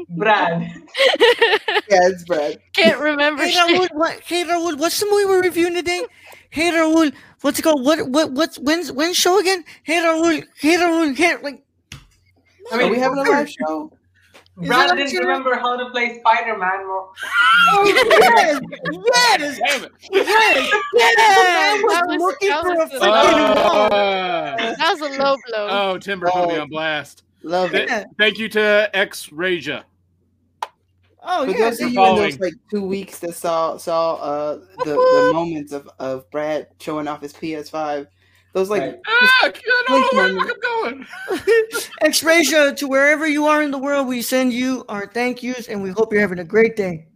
Brad. shit. *laughs* Yeah, it's Brad. can't remember Hey shit. Raul, what? Hey Raul, what's the movie we're reviewing today? Hey Raul, what's it called? What? What? What's when's when's show again? Hey Raul, hey Raul, hey, like. I Are mean, we having a live show? Is Brad didn't true? remember how to play Spider Man more. *laughs* yes, yes, Damn it. yes, yes. That was was- looking that for a was the- freaking wall. Uh, That was a low blow. oh, Timber put me Oh. on blast. Love Th- it. Thank you to X Raja. Oh For yeah, those see, of you in those like two weeks that saw saw uh the, the moments of, of Brad showing off his PS5, those like Right. Ah, I don't know where the fuck I'm going. *laughs* X-Racia, to wherever you are in the world, we send you our thank yous and we hope you're having a great day.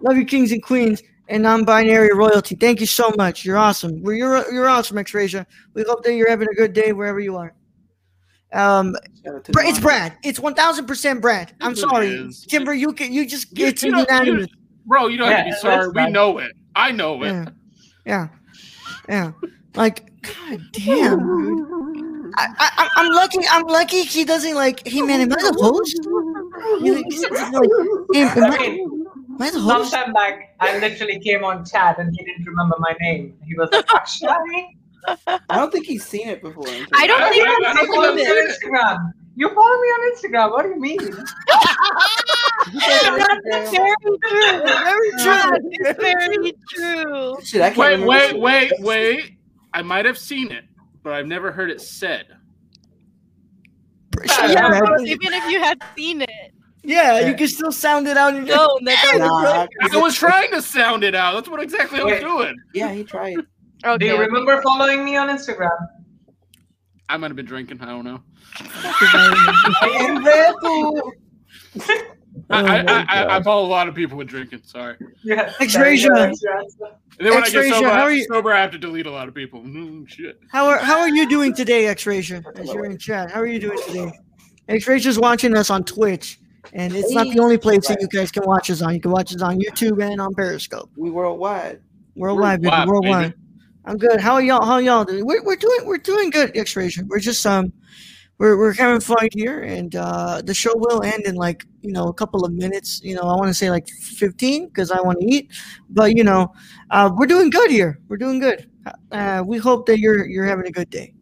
Love you, kings and queens and non-binary royalty. Thank you so much. You're awesome. We're, you're you're awesome, X-Racia. We hope that you're having a good day wherever you are. Um, shout out to Bra- it's Brad. It's one thousand percent Brad. I'm it sorry, is. Timber. You can you just You- it's you know- you- unanimous. Bro, you don't have to be sorry. We fine. know it. I know it. Yeah, yeah, yeah. Like, god damn. I, I, I- I'm lucky. I'm lucky he doesn't like. Hey man, am I the host? You know, he's like, *laughs* am, I I, am I the host? sometime back, I literally came on chat and he didn't remember my name. He was like, Akshay? I don't think he's seen it before. I don't I- think I- I I've follow me seen on it. Instagram. You follow me on Instagram. What do you mean? *laughs* That's very true. Very true. it's very true. Shit, I Wait, wait, wait, wait. I might have seen it, but I've never heard it said. Yeah, Yeah, bro, even if you had seen it. Yeah, you can still sound it out. In your No, Nah, I was trying to sound it out. That's what exactly I was doing. yeah, he tried. *laughs* Do you remember following me on Instagram? I might have been drinking. I don't know. *laughs* and Red Bull. I, *laughs* Oh I, I, I, I follow a lot of people with drinking. Sorry. Yeah. X-Racia. that's. And then when I get sober, how are you- sober, I have to delete a lot of people. Mm, shit. How are how are you doing today, X-Racia? As you're in chat, how are you doing today? X-Racia's watching us on Twitch, and it's not the only place that you guys can watch us on. You can watch us on YouTube and on Periscope. We worldwide. Worldwide, baby, Worldwide, worldwide. baby. I'm good. How are y'all? How y'all doing? We're, we're doing we're doing good, X-Racia. We're just um we're we're having fun here, and uh the show will end in like you know a couple of minutes. You know, I want to say like 15 because I want to eat, but you know, uh, we're doing good here. We're doing good. Uh, we hope that you're you're having a good day.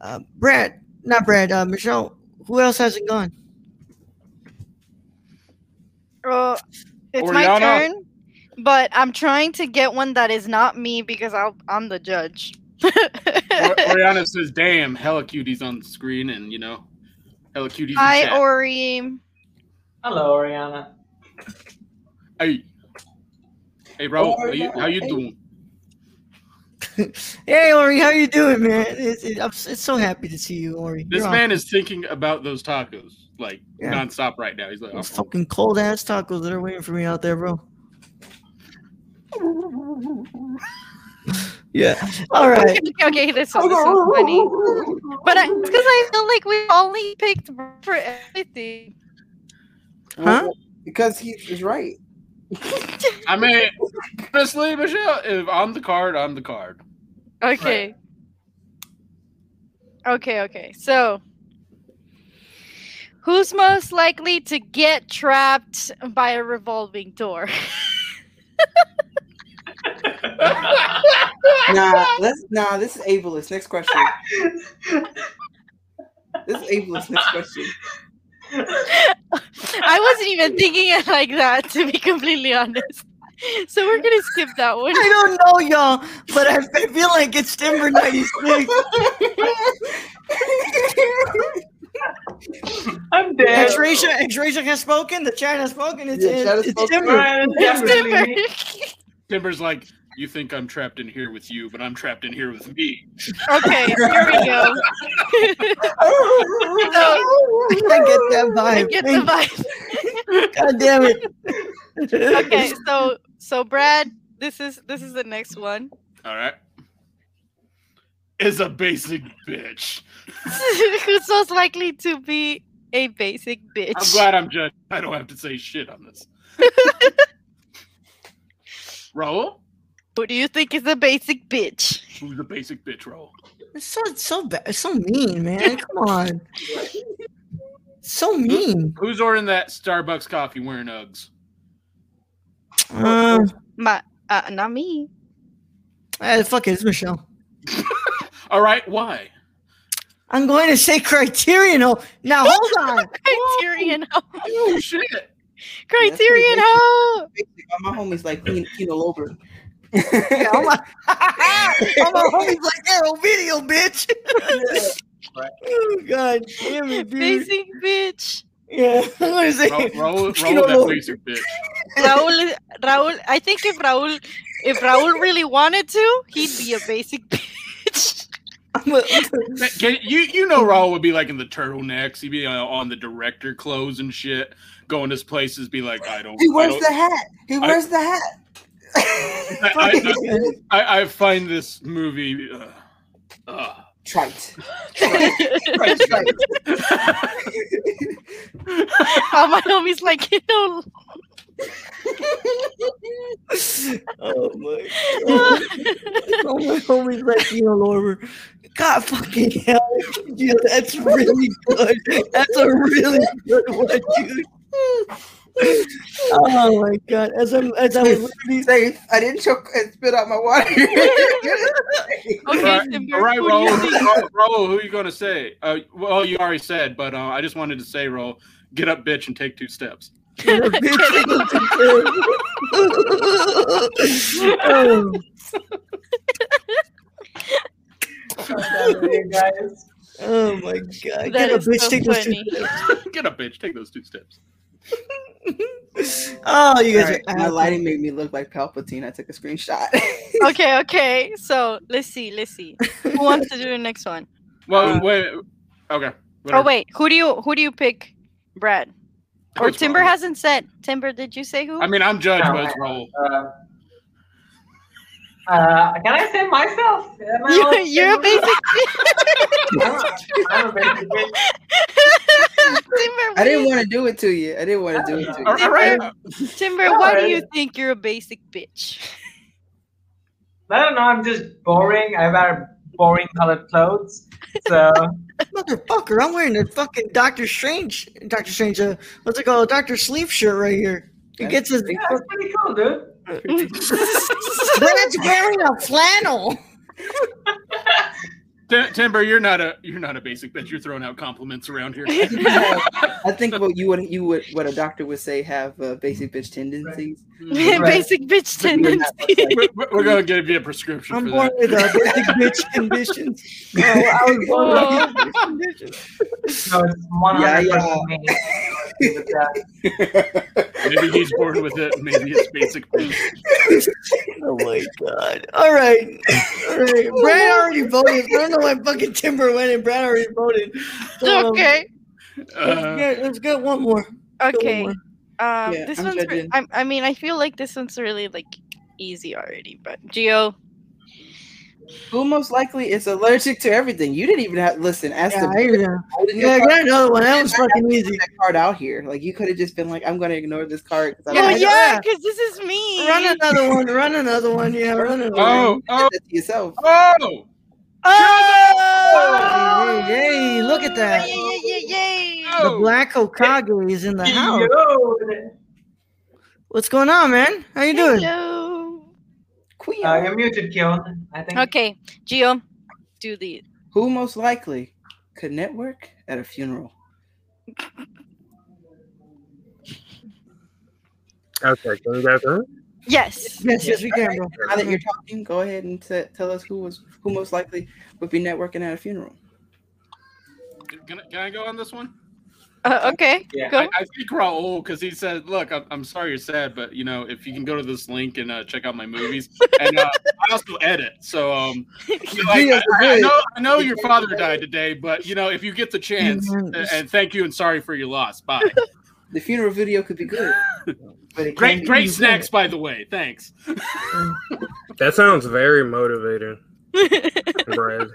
Uh, Brad, not Brad. Uh, Michelle. Who else hasn't gone? Uh, it's my turn, but I'm trying to get one that is not me because I'll, I'm the judge. Or- *laughs* Oriana says, "Damn, hella cuties on the screen, and you know, hella cuties." Hi, chat. Ori. Hello, Oriana. Hey, hey, bro, how you how you doing? *laughs* Hey, Ori, how you doing, man? It's, it, I'm it's so happy to see you, Ori. This You're man is thinking about those tacos like Yeah. nonstop right now. He's like, Those oh, fucking cold ass tacos that are waiting for me out there, bro. *laughs* yeah. All right. Okay, *laughs* okay, this is, this one's *laughs* funny. But I, it's because I feel like we only picked for everything. Huh? Because he is right. *laughs* I mean, honestly, Michelle, if I'm the card, I'm the card. Okay. Okay, okay. So, who's most likely to get trapped by a revolving door? Nah, *laughs* let's nah. This is ableist. Next question. This is ableist. Next question. I wasn't even thinking it like that, to be completely honest. So we're gonna skip that one. I don't know, y'all, but I, I feel like it's Timber 96. I'm dead. X-Racia, X-Racia has spoken. The chat has spoken. It's, Yeah, it's, chat has it's spoken. Timber. It's. Timber. Timber's *laughs* like, you think I'm trapped in here with you, but I'm trapped in here with me. okay, *laughs* here we go. *laughs* I get that vibe. I get the vibe. *laughs* God damn it. Okay, so so Brad, this is this is the next one. All right. Is a basic bitch. Who's most likely to be a basic bitch? I'm glad I'm judged. I don't have to say shit on this. Raul? Who do you think is a basic bitch? Who's a basic bitch, Raul? It's so so bad. It's so mean, man. *laughs* Come on. So mean. Who's ordering that Starbucks coffee wearing Uggs? Uh, My, uh, not me. eh, fuck it, it's Michelle. *laughs* All right, why? I'm going to say Criterion. Oh, now *laughs* hold on. Criterion. Ho- Oh shit! Criterion. Ho. My homie's like Kino Kino Lorber. Yeah, I'm a, I'm a homie's like Arrow Video, bitch. *laughs* oh god damn it, dude. Basic bitch. Yeah, *laughs* I'm Raul, Raul, Raul that basic bitch. Raul. Raul. I think if Raul, if Raul really wanted to, he'd be a basic *laughs* bitch. I'm a, I'm a- Can, you you know Raul would be like in the turtlenecks. He'd be uh, on the director clothes and shit. Going to places, be like, I don't. He wears don't- the hat. He wears the hat. I, *laughs* I, I, I find this movie. Uh, uh, Trite. right, Trite. *laughs* All my homies like you know. *laughs* oh my god. Oh my homie's like Kino Lorber. God fucking hell, dude, that's really good. That's a really good one, dude. Oh my god! As I'm as I was literally Safe. I didn't choke and spit out my water. *laughs* Okay, all right, Timber, all right, who do you Raul, think- Raul, Raul, who are you going to say? Uh, well, you already said, but uh, I just wanted to say, Raul, get up, bitch, and take two steps. *laughs* oh, You guys. *laughs* oh my god! That Get a bitch, so take those two steps. get up, bitch, take those two steps. *laughs* Oh, you guys Alright, are my lighting made me look like Palpatine. I took a screenshot. *laughs* Okay, okay. So let's see, let's see. Who wants to do the next one? Well, Uh, wait. Okay. Oh wait, who do you who do you pick, Brad? Or It's Timber Raul. hasn't said. Timber, did you say who? I mean, I'm Judge, No, but it's Raul. Uh, uh, can I say myself? Am I *laughs* You, allowed to you're a basic. I'm a basic bitch. Timber, I didn't want to do it to you. I didn't want to do it to you. All all right. do you- Timber, why do you think you're a basic bitch? I don't know. I'm just boring. I wear boring colored clothes. So *laughs* Motherfucker, I'm wearing a fucking Doctor Strange, Doctor Strange, uh, what's it called? Doctor Sleep shirt right here. He gets his. yeah, it's pretty cool, dude. *laughs* Brad's wearing a flannel. *laughs* Tim- Timber, you're not a you're not a basic bitch. You're throwing out compliments around here. *laughs* I think what you would you would what a doctor would say have uh, basic bitch tendencies. *laughs* basic bitch But tendency. we're, *laughs* we're- we're gonna give you a prescription I'm for born that. with uh, basic bitch conditions. *laughs* Oh, I was born with basic bitch conditions. No, it's 100 Yeah, me. Maybe he's born with it. Maybe it's basic bitch. Oh my god! All right, all right. Brad already voted. I don't know why fucking Timber went and Brad already voted. So, um, okay, Let's Uh, get, let's get one more. Get one okay. more. Um, Yeah, this I'm one's. Re- I, I mean, I feel like this one's really like easy already. But Gio, Who most likely is allergic to everything? You didn't even have listen. Ask Yeah, the I hear *laughs* Yeah, your get another one. That *laughs* was card, fucking easy. that card out here. Like you could have just been like, I'm gonna ignore this card. 'cause I oh don't like yeah, Yeah. because this is me. Run another one. Run another one. Yeah, run another *laughs* oh, one. oh, that to yourself. oh! Oh! Hey, hey, look at that. Yay, yay, yay, yay. The Oh! Black Hokage is in the house. Yo, What's going on, man? How you doing? Hello. Queen. Uh, you're muted, Keon. I think. Okay, Gio, do the. Who most likely could network at a funeral? Okay, can we go through? Yes. Yes, yes, we can, bro. Now that you're talking, go ahead and t- tell us who was who most likely would be networking at a funeral. Can, I- can I go on this one? Uh, okay. Yeah. Go. I, I think Raul because he said, "Look, I'm, I'm sorry you're sad, but you know, if you can go to this link and uh, check out my movies, *laughs* and uh, I also edit, so um, *laughs* you know, like, Videos I, I know I know your father died today, but you know, if you get the chance, Mhm. uh, and thank you and sorry for your loss. Bye. *laughs* The funeral video could be good. But it Great, great snacks, by the way. Thanks. *laughs* That sounds very motivating, *laughs* Brad.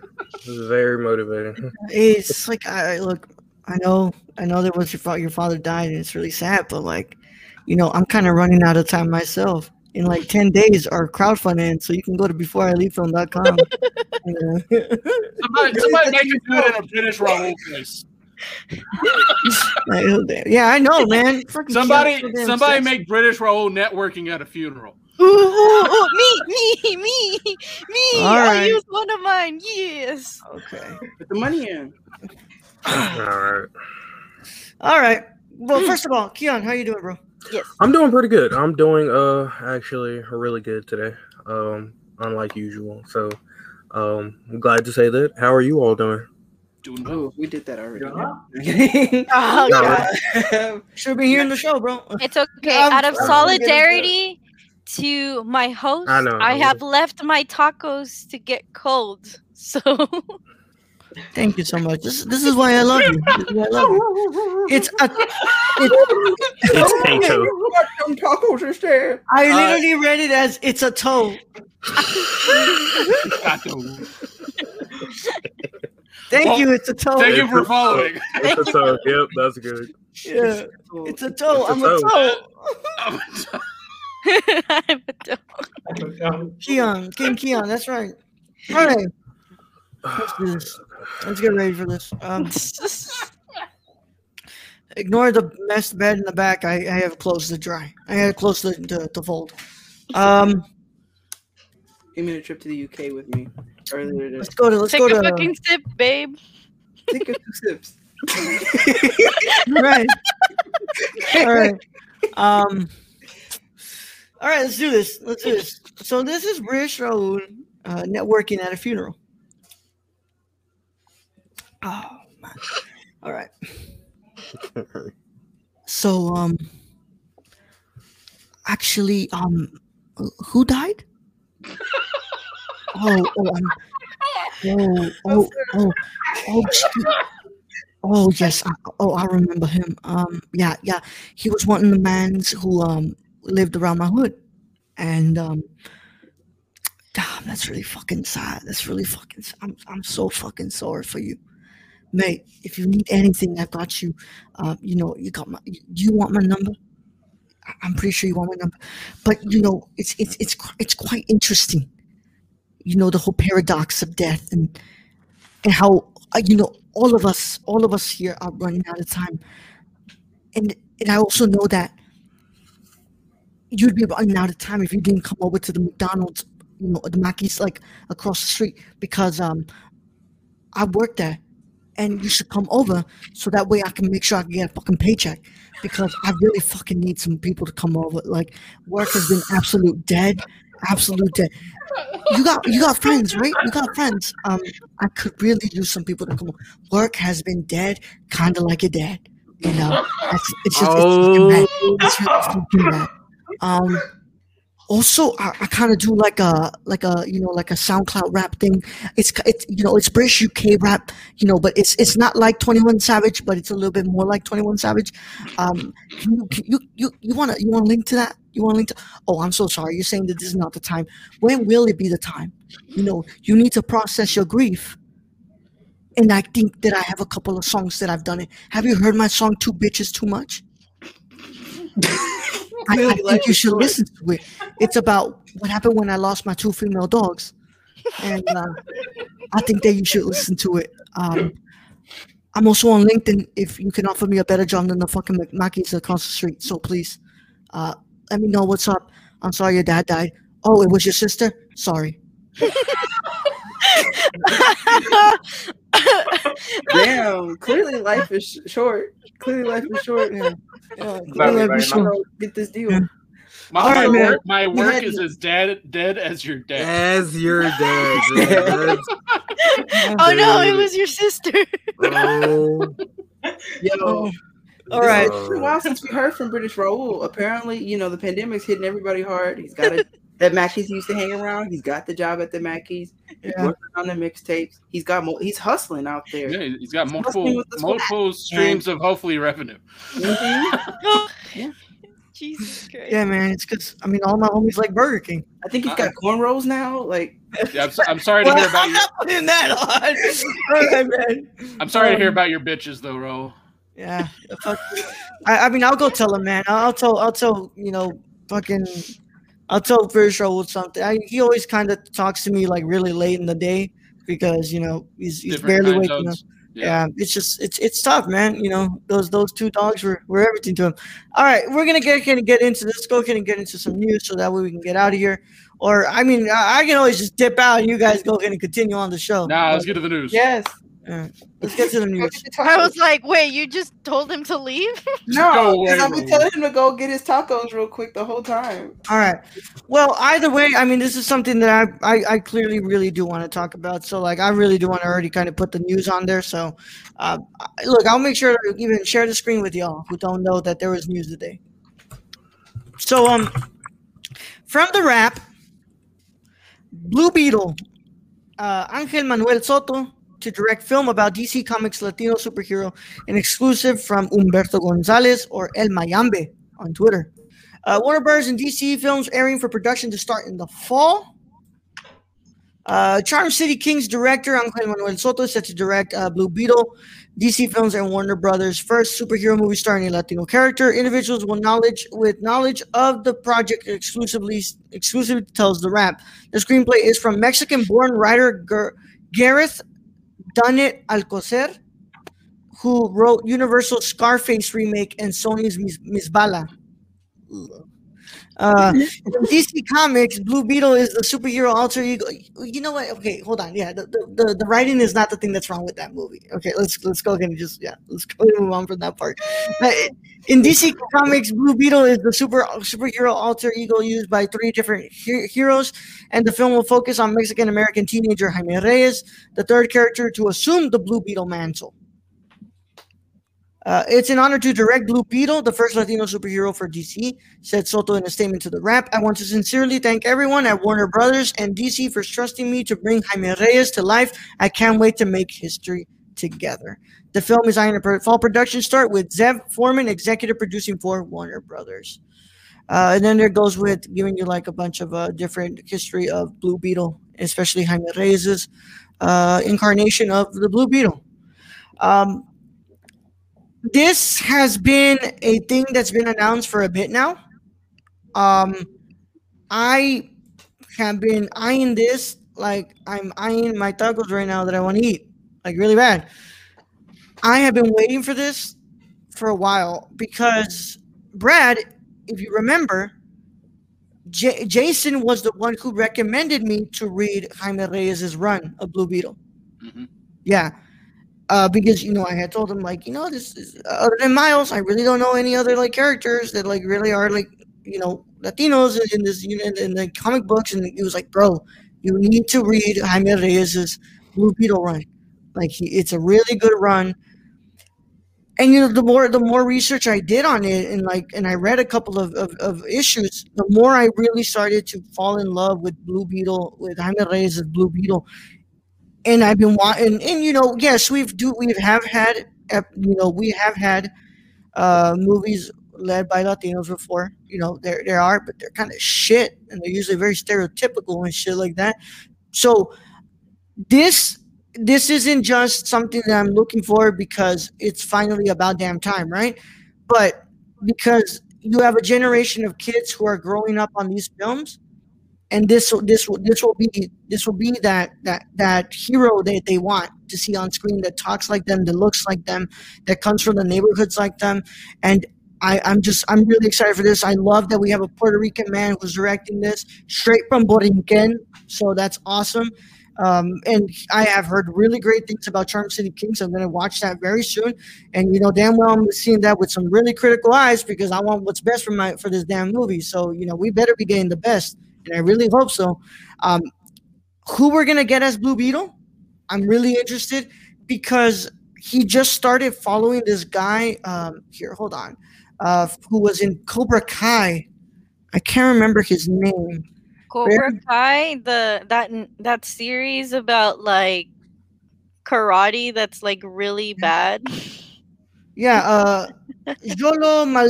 Very motivating. It's like I look. I know. I know that was your father. Your father died, and it's really sad. But like, you know, I'm kind of running out of time myself. In like ten days, our crowdfunding, so you can go to beforeIleavefilm.com. *laughs* you know. Somebody, somebody make it do it in a British Raul voice. Yeah, I know, man. Freaking Somebody, somebody sexy. make British Raul networking at a funeral. Ooh, ooh, ooh, me, *laughs* me, me, me. All I'll right. use one of mine. Yes. Okay. Put the money in. All right. All right. Well, first of all, Keon, how you doing, bro? Yes. I'm doing pretty good. I'm doing uh actually really good today. Um, unlike usual. So um I'm glad to say that. How are you all doing? Doing well. Oh, we did that already. *laughs* Yeah. Oh, God. *laughs* Should be here in the show, bro. It's okay. I'm Out of sorry. solidarity to my host, I know, I I have left my tacos to get cold. *laughs* So Thank you so much. This, this is why I love you. This is why I love you. It's a, it, It's Kato. Some tacos instead. I Uh, literally read it as it's a toe. Got the- Thank Well, you. It's a toe. Thank you for following. It's a toe. *laughs* Yep, that's good. Yeah, it's a toe. It's a I'm a toe. *laughs* toe. I'm a toe. Keon, King Keon. That's right. All right. Let's do this. Let's get ready for this. Um, *laughs* ignore the mess bed in the back. I, I have clothes to dry. I have clothes to, to, to fold. Um, He made a trip to the UK with me earlier. let's go to let's Take go a to fucking sip, babe. take a few sips. *laughs* right. All right. Um. All right. Let's do this. Let's do this. So this is British Raul uh, networking at a funeral. Oh man. All right. So um. Actually, um, who died? *laughs* Oh, oh, um, oh, oh, oh, oh. Oh yes. Oh, I remember him. Um, yeah, yeah. He was one of the mans who um lived around my hood, and um, damn, that's really fucking sad. That's really fucking. I'm I'm so fucking sorry for you, mate. If you need anything, I've got you. Uh, you know, you got my. You want my number? I'm pretty sure you want my number, but you know, it's it's it's it's quite interesting. You know, the whole paradox of death and and how uh, you know all of us all of us here are running out of time. And and i also know that you'd be running out of time if you didn't come over to the mcdonald's you know the mackey's like across the street because um i work there and you should come over so that way i can make sure i can get a fucking paycheck because i really fucking need some people to come over. Like work has been absolute dead absolute dead you got you got friends right you got friends um I could really use some people to come. Work has been dead, kind of like your dad. You know, it's, it's just it's bad. It's really fucking bad. Um, also, I, I kind of do like a like a you know like a SoundCloud rap thing. It's it's you know it's British UK rap. You know, but it's it's not like Twenty One Savage, but it's a little bit more like Twenty One Savage. Um, you you you you want to you want to link to that? You want to link to? Oh, I'm so sorry. You're saying that this is not the time. When will it be the time? You know, you need to process your grief and I think that I have a couple of songs that I've done it. Have you heard my song "Two Bitches Too Much"? *laughs* I, I think you should listen to it. It's about what happened when I lost my two female dogs, and uh, I think that you should listen to it. Um, I'm also on LinkedIn. If you can offer me a better job than the fucking McMackies across the street, so please, uh, let me know what's up. I'm sorry your dad died. Oh, it was your sister. Sorry. *laughs* Damn. Clearly, life is sh- short. Clearly, life is short. Yeah. Yeah, clearly very sure. Bro, Get this deal. Yeah. My, All right, my man. work, my work had is as dead dead as your dad. As your *laughs* dad. *laughs* oh no, it was your sister. *laughs* bro. Yo. Oh, All right. It's been a while since we heard from British Raul. Apparently, you know, the pandemic's hitting everybody hard. He's got a that Mackey's used to hang around. He's got the job at the Mackey's. He's Yeah. working on the mixtapes. He's got mo- he's hustling out there. Yeah, he's got Must be multiple with the multiple streams of hopefully revenue. Mhm. Yeah. *laughs* Jesus Christ. Yeah, man. It's because I mean, all my homies like Burger King. I think he's got cornrows now. Like *laughs* Yeah, I'm, so- I'm sorry to hear about I'm you. not putting that on. *laughs* All right, man. I'm sorry to hear Um, about your bitches though, Ro. Yeah. Fuck. I, I mean, I'll go tell him, man. I'll, I'll tell. I'll tell. You know, fucking. I'll tell Raul something. I, he always kind of talks to me like really late in the day because you know he's, he's barely waking up. zones. Yeah. it's just it's it's tough, man. You know, those those two dogs were, were everything to him. All right, we're gonna get gonna get into this. Go ahead and get into some news so that way we can get out of here. Or I mean, I, I can always just dip out and you guys go ahead and continue on the show. Now let's get to the news. yes. Let's get to the news. I was like, wait, you just told him to leave? *laughs* no, because I've been telling him to go get his tacos real quick the whole time. All right. Well, either way, I mean, this is something that I, I, I clearly really do want to talk about. So, like, I really do want to already kind of put the news on there. So, uh, look, I'll make sure to even share the screen with y'all who don't know that there was news today. So, um, from the Wrap, Blue Beetle, uh, Angel Manuel Soto to direct film about DC Comics Latino superhero, an exclusive from Humberto Gonzalez or El Mayimbe on Twitter. Uh, Warner Bros. and DC films airing for production to start in the fall. Uh, Charm City Kings director Angel Manuel Soto is set to direct uh, Blue Beetle, DC Films and Warner Brothers' first superhero movie starring a Latino character. Individuals with knowledge with knowledge of the project exclusively exclusively tells the Wrap. The screenplay is from Mexican-born writer Ger- Gareth Dunnet Alcocer, who wrote Universal Scarface remake and Sony's Miss Bala. Uh, *laughs* in DC Comics, Blue Beetle is the superhero alter ego. You know what? Okay, hold on. Yeah, the, the, the, writing is not the thing that's wrong with that movie. Okay, let's let's go ahead and just yeah, let's go and move on from that part. Uh, in DC Comics, Blue Beetle is the super superhero alter ego used by three different he- heroes, and the film will focus on Mexican American teenager Jaime Reyes, the third character to assume the Blue Beetle mantle. Uh, it's an honor to direct Blue Beetle, the first Latino superhero for DC, said Soto in a statement to the Wrap. I want to sincerely thank everyone at Warner Brothers and DC for trusting me to bring Jaime Reyes to life. I can't wait to make history together. The film is eyeing a fall production start with Zev Foreman executive producing for Warner Brothers. Uh, and then there goes with giving you like a bunch of uh, different history of Blue Beetle, especially Jaime Reyes's uh, incarnation of the Blue Beetle. Um, this has been a thing that's been announced for a bit now. Um, I have been eyeing this like I'm eyeing my tacos right now that I want to eat, like really bad. I have been waiting for this for a while because Brad, if you remember, J- Jason was the one who recommended me to read Jaime Reyes' run of Blue Beetle. Mhm. Yeah. Uh, because you know I had told him like you know this is other than Miles I really don't know any other like characters that like really are like you know Latinos in this in, in the comic books. And he was like bro you need to read Jaime Reyes's Blue Beetle run. Like he, it's a really good run. And you know the more the more research I did on it and like and I read a couple of, of, of issues the more I really started to fall in love with Blue Beetle with Jaime Reyes's Blue Beetle and I've been wanting, and you know, yes, we've do we have had, you know, we have had uh, movies led by Latinos before. You know, there there are, but they're kind of shit, and they're usually very stereotypical and shit like that. So this this isn't just something that I'm looking for because it's finally about damn time, right? But because you have a generation of kids who are growing up on these films and this this will this will be this will be that that that hero that they want to see on screen that talks like them that looks like them that comes from the neighborhoods like them and I, I'm just I'm really excited for this. I love that we have a Puerto Rican man who's directing this straight from Borinquen, so that's awesome. Um, and I have heard really great things about Charm City Kings. I'm going to watch that very soon, and you know damn well I'm seeing that with some really critical eyes because I want what's best for my for this damn movie. So you know we better be getting the best, and I really hope so. Um, who we're gonna get as Blue Beetle? I'm really interested because he just started following this guy. Um, here, hold on, uh, who was in Cobra Kai. I can't remember his name. Cobra Kai, the that that series about like karate that's like really bad. *laughs* Yeah, uh, Xolo Mal.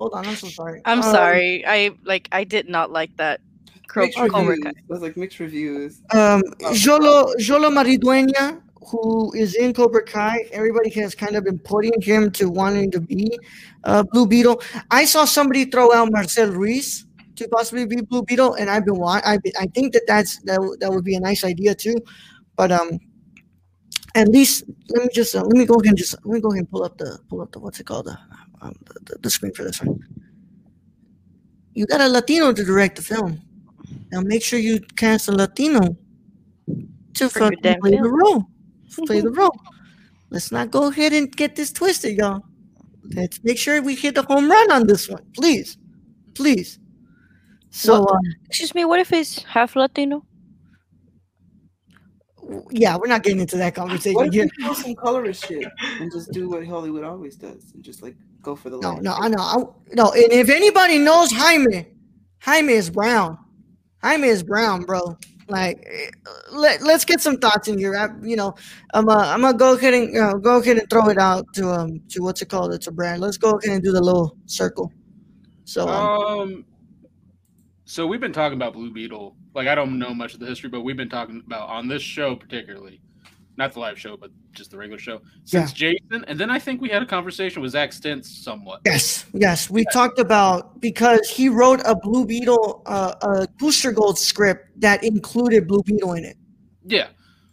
Hold on, I'm so sorry. I'm Um, sorry. I like I did not like that. Cro- Mixed Cobra reviews. Kai. It was like mixed reviews. Um, Xolo Xolo Maridueña, who is in Cobra Kai. Everybody has kind of been putting him to wanting to be uh, Blue Beetle. I saw somebody throw out Marcel Ruiz to possibly be Blue Beetle, and I've been wa- I I think that that's that w- that would be a nice idea too. But um, at least let me just uh, let me go ahead and just let me go ahead and pull up the pull up the what's it called the um, the, the, the screen for this one. You got a Latino to direct the film. Now make sure you cast a Latino to For fucking damn play the role. *laughs* Play the role. Let's not go ahead and get this twisted, y'all. Let's make sure we hit the home run on this one, please, please. So What- um, Excuse me, what if it's half Latino? yeah, we're not getting into that conversation What if here. we do some colorist shit and just do what Hollywood always does and just like go for the No, light? no, I know. I, no, and if anybody knows Jaime, Jaime is brown. Jaime is brown, bro. Like, eh, let let's get some thoughts in here. I, you know, I'm uh, I'm gonna go ahead and uh, go ahead and throw it out to um to what's it called? It's a brand. Let's go ahead and do the little circle. So um, Um, so we've been talking about Blue Beetle. Like I don't know much of the history, but we've been talking about on this show particularly, not the live show, but just the regular show since Jason. And then I think we had a conversation with Zack Stentz somewhat. Yes, yes, we talked about because he wrote a Blue Beetle, uh, a Booster Gold script that included Blue Beetle in it. Yeah.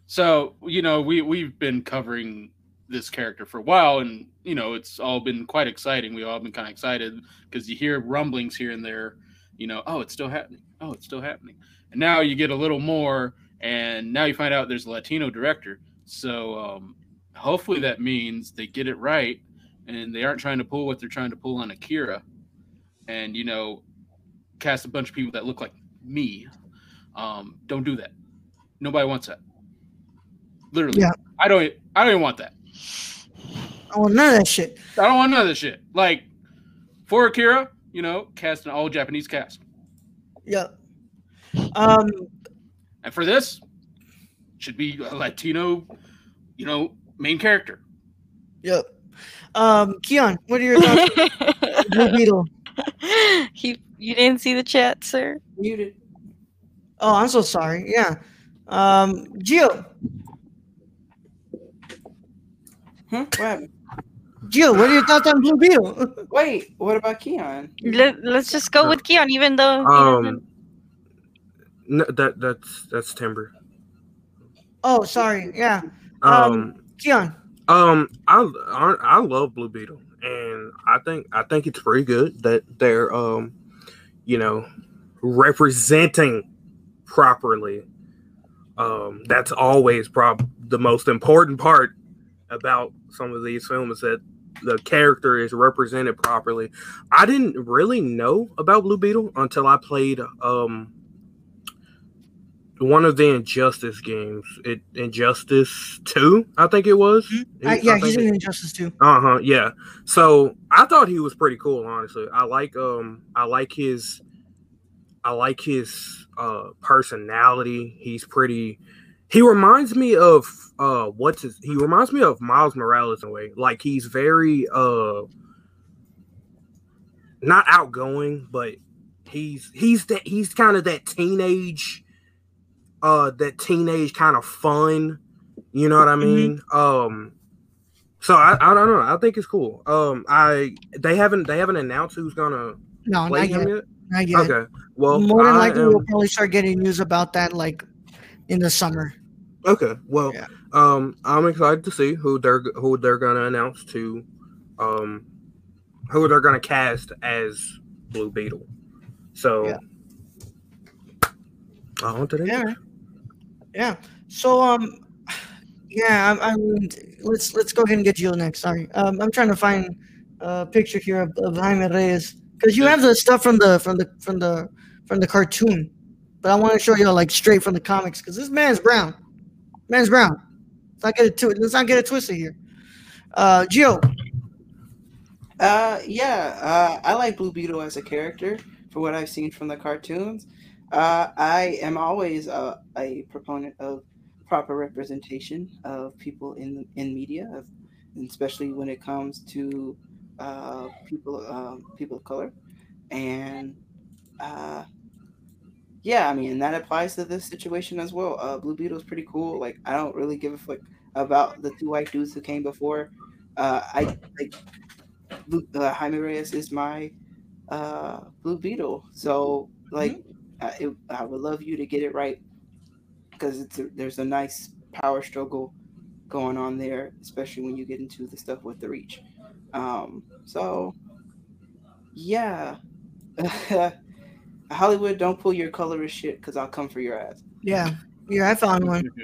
So you know we we've been covering this character for a while, and you know it's all been quite exciting. We've all been kind of excited because you hear rumblings here and there. You know, oh, it's still happening. Oh, it's still happening. And now you get a little more, and now you find out there's a Latino director. So um, hopefully that means they get it right, and they aren't trying to pull what they're trying to pull on Akira, and you know, cast a bunch of people that look like me. Um, don't do that. Nobody wants that. Literally. Yeah. I don't I don't even want that. Oh, none of that shit. I don't want none of this shit. Like for Akira, you know, cast an all Japanese cast. Yep. Um, And for this, should be a Latino, you know, main character. yep. Um, Keon, what are your thoughts Blue *laughs* Beetle? he, you didn't see the chat, sir. Muted. Oh, I'm so sorry. Yeah. Um, Gio, Huh? What happened? Gio, what are your thoughts on Blue Beetle? *laughs* Wait, what about Keon? Let, let's just go with Keon, even though Um, no, that that's that's Timber. Oh, sorry. Yeah. Um, Um, Keon. um, I I I love Blue Beetle, and I think I think it's pretty good that they're um, you know, representing properly. Um, that's always prob the most important part about some of these films that the character is represented properly. I didn't really know about Blue Beetle until I played um one of the Injustice games. It Injustice Two, I think it was. Uh, yeah, he's in Injustice Two. Uh huh. Yeah. So I thought he was pretty cool. Honestly, I like um I like his I like his uh personality. He's pretty. He reminds me of uh what's his. He reminds me of Miles Morales in a way. Like he's very uh not outgoing, but he's he's that he's kind of that teenage uh that teenage kind of fun. You know what I mean? Um so I, I don't know. I think it's cool. Um, I they haven't they haven't announced who's gonna No, play not him yet. yet. Not yet. Okay. Well, More than I likely, am- we'll probably start getting news about that like in the summer. okay. Well, Yeah. um, I'm excited to see who they're who they're gonna announce to, um, who they're going to cast as Blue Beetle. So, Yeah. on to the Yeah, next. Yeah. So um, yeah, I'm, I'm. Let's let's go ahead and get Jill next. Sorry, um, I'm trying to find a picture here of, of Jaime Reyes because you have the stuff from the from the from the from the cartoon, but I want to show you like straight from the comics because this man's brown. Man's brown. Let's not get it too. Let's not get it twisted here. Uh, Gio. Uh, yeah, uh, I like Blue Beetle as a character for what I've seen from the cartoons. Uh, I am always uh, a proponent of proper representation of people in in media, especially when it comes to uh, people um, people of color, and uh, yeah, I mean, that applies to this situation as well. Uh, Blue Beetle is pretty cool. Like, I don't really give a fuck about the two white dudes who came before. Uh, I like uh, Jaime Reyes is my uh, Blue Beetle. So, like, I, it, I would love you to get it right because it's a, there's a nice power struggle going on there, especially when you get into the stuff with the Reach. Um, so, yeah, *laughs* Hollywood, don't pull your colorist shit because I'll come for your ass. Yeah, yeah, I found one. *laughs*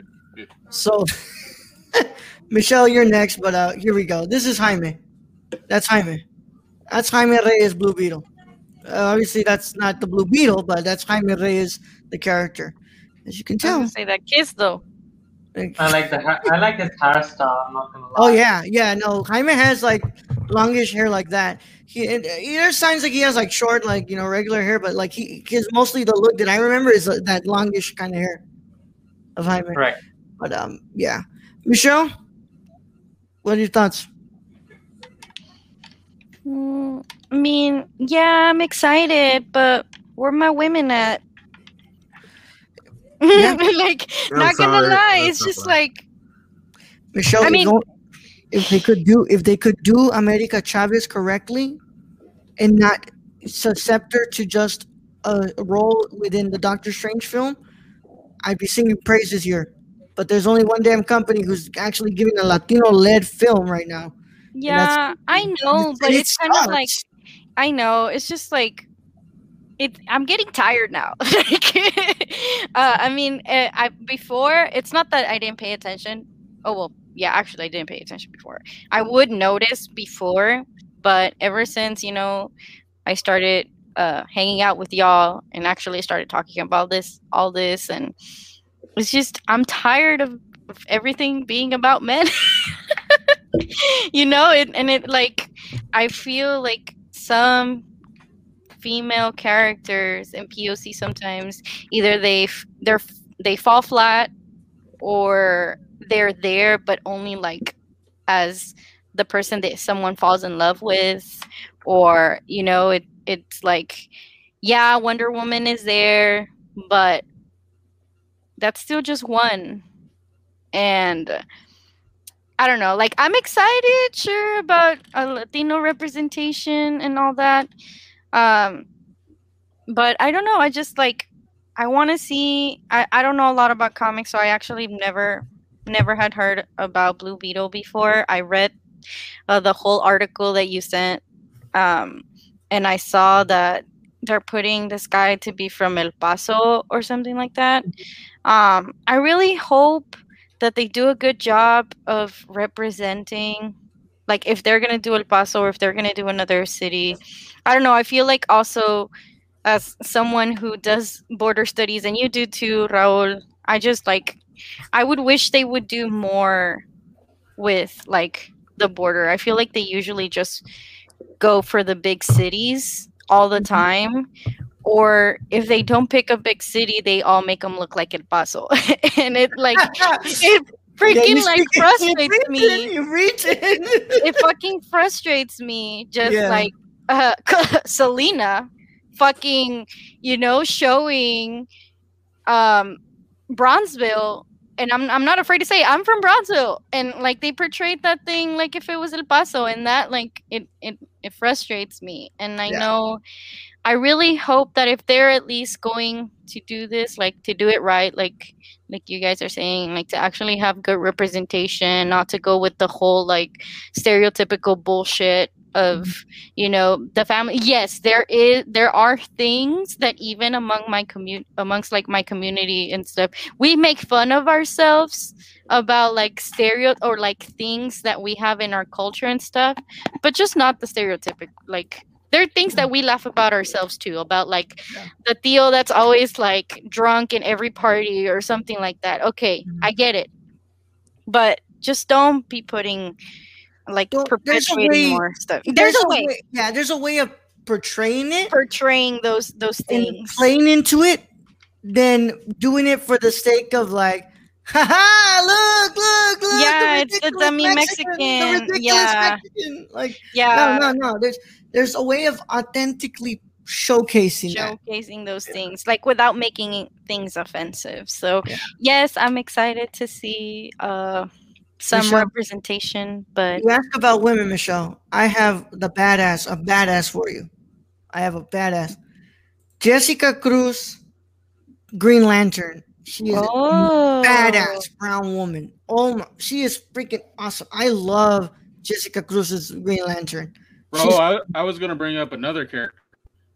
So, *laughs* Michelle, you're next, but uh, here we go. This is Jaime. That's Jaime. That's Jaime Reyes, Blue Beetle. Uh, obviously, that's not the Blue Beetle, but that's Jaime Reyes, the character. As you can tell. gonna say that kiss though. I like the I like his hairstyle. I'm not gonna lie. oh yeah, yeah. No, Jaime has like longish hair like that. He, and, uh, there's signs like he has like short, like you know, regular hair, but like he, his mostly the look that I remember is uh, that longish kind of hair of Jaime. Right. But um, yeah, Michelle, what are your thoughts? Mm, I mean, yeah, I'm excited, but where my women at? Yeah. *laughs* like, I'm not gonna sorry, lie, that's it's just like Michelle, I if mean- if they could do if they could do America Chavez correctly, and not susceptor to just a role within the Doctor Strange film, I'd be singing praises here. But there's only one damn company who's actually giving a Latino-led film right now. yeah, I know, but it it's kind of like. I know. It's just like it. I'm getting tired now. *laughs* like, uh, I mean, uh, I before it's not that I didn't pay attention. Oh well, yeah. Actually, I didn't pay attention before. I would notice before, but ever since you know, I started uh, hanging out with y'all and actually started talking about this, all this, and it's just I'm tired of, of everything being about men. *laughs* you know, it and it like I feel like some female characters in POC sometimes either they they're they fall flat or they're there but only like as the person that someone falls in love with or you know it it's like yeah Wonder Woman is there but that's still just one. And I don't know. Like I'm excited, sure, about a Latino representation and all that. Um, but I don't know. I just like I want to see. I I don't know a lot about comics, so I actually never never had heard about Blue Beetle before. I read uh, the whole article that you sent, um, and I saw that they're putting this guy to be from El Paso or something like that. Um, I really hope that they do a good job of representing like if they're gonna do El Paso or if they're gonna do another city. I don't know. I feel like also as someone who does border studies and you do too, Raul, I just like I would wish they would do more with like the border. I feel like they usually just go for the big cities all the mm-hmm. time. Or if they don't pick a big city, they all make them look like El *laughs* Paso, and it like *laughs* it freaking like *laughs* frustrates me. You reach it. It fucking frustrates me. Just Yeah. like uh, Selena, fucking, you know, showing um Brownsville. And I'm I'm not afraid to say I'm from Brownsville, and like they portrayed that thing like if it was El Paso, and that like it it it frustrates me. And I Yeah. know, I really hope that if they're at least going to do this, like to do it right, like like you guys are saying, like to actually have good representation, not to go with the whole like stereotypical bullshit of mm-hmm. you know the family. Yes there is there are things that even among my community amongst like my community and stuff we make fun of ourselves about like stereo or like things that we have in our culture and stuff but just not the stereotypical like there are things that we laugh about ourselves too about like the theo that's always like drunk in every party or something like that. Okay mm-hmm. i get it. But just don't be putting like Well, there's a perpetuating way- more stuff. there's, a way, Yeah, there's a way of portraying it portraying those those things. playing into it than doing it for the sake of like, haha, look, look, look. Yeah, it's the dummy the Mexican, ridiculous yeah. Mexican. Like, yeah no, no, no. There's there's a way of authentically showcasing that. showcasing those things like without making things offensive so Yeah. yes i'm excited to see uh some Michelle? representation but You ask about women, Michelle. I have the badass, a badass for you. I have a badass. Jessica Cruz, Green Lantern. She is oh a badass brown woman. Oh my, she is freaking awesome. I love Jessica Cruz's Green Lantern. Bro, She's- I, I was going to bring up another character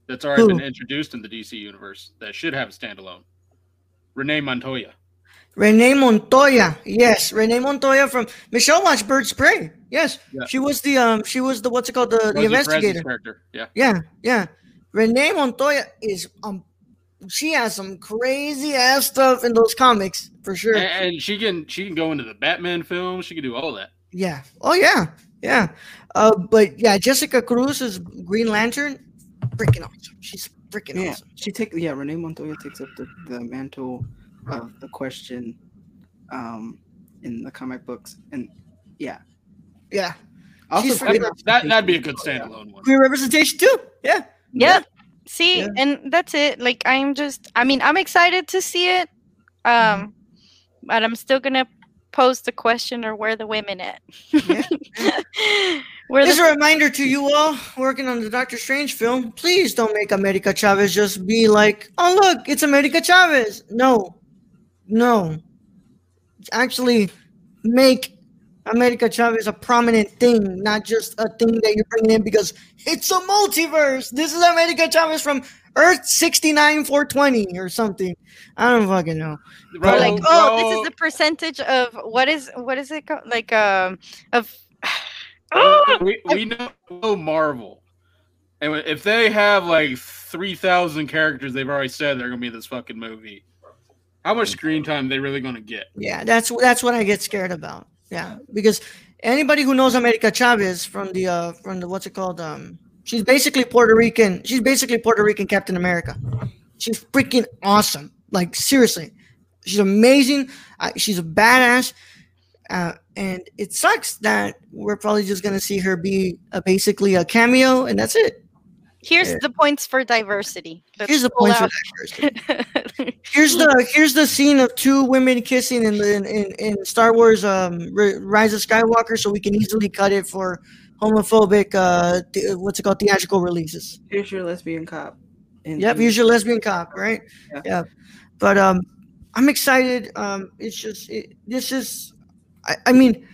that's already Who? been introduced in the DC universe that should have a standalone. Renee Montoya. Renee Montoya. Yes, Renee Montoya from Michelle watched Birds Prey. Yes, Yeah. she was the um, she was the what's it called the, the investigator. character. Yeah. Yeah, yeah. Renee Montoya is um, she has some crazy ass stuff in those comics for sure. And, and she can she can go into the Batman film. She can do all that. Yeah. Oh yeah, yeah. Uh, but yeah, Jessica Cruz is Green Lantern. Freaking awesome. She's freaking Yeah, awesome. she take yeah. Renee Montoya takes up the, the mantle of the question, um, in the comic books, and yeah. Yeah. Also, She's great freaking- That that'd be a good standalone one. Queer representation too. Yeah. yeah see Yeah. and that's it like i'm just i mean i'm excited to see it Mm-hmm. um but i'm still gonna pose the question or where the women at Yeah. *laughs* where the a reminder to you all working on the Doctor Strange film, please don't make America Chavez just be like, oh, look, it's America Chavez. No, no. Actually, make America Chavez is a prominent thing, not just a thing that you're bringing in because it's a multiverse. This is America Chavez from Earth 69 420 or something. I don't fucking know. or Bro, like oh this is the percentage of what is what is it called like um of we, we *gasps* know Marvel. And if they have like 3,000 characters, they've already said they're going to be in this fucking movie. How much screen time are they really going to get? Yeah, that's that's what I get scared about. Yeah, because anybody who knows America Chavez from the uh from the what's it called um she's basically Puerto Rican. She's basically Puerto Rican Captain America. She's freaking awesome. Like seriously, she's amazing. Uh, she's a badass. Uh, and it sucks that we're probably just gonna see her be basically a cameo, and that's it. Here's Yeah. the points for diversity Let's Here's the pull point for out- that. *laughs* Here's the here's the scene of two women kissing in the in, in, in Star Wars um Rise of Skywalker, so we can easily cut it for homophobic uh th- what's it called theatrical releases. Here's your lesbian cop. And Yep, here's your lesbian cop, right? Yeah. Yeah, but um, I'm excited. Um, it's just it, this is, I, I mean,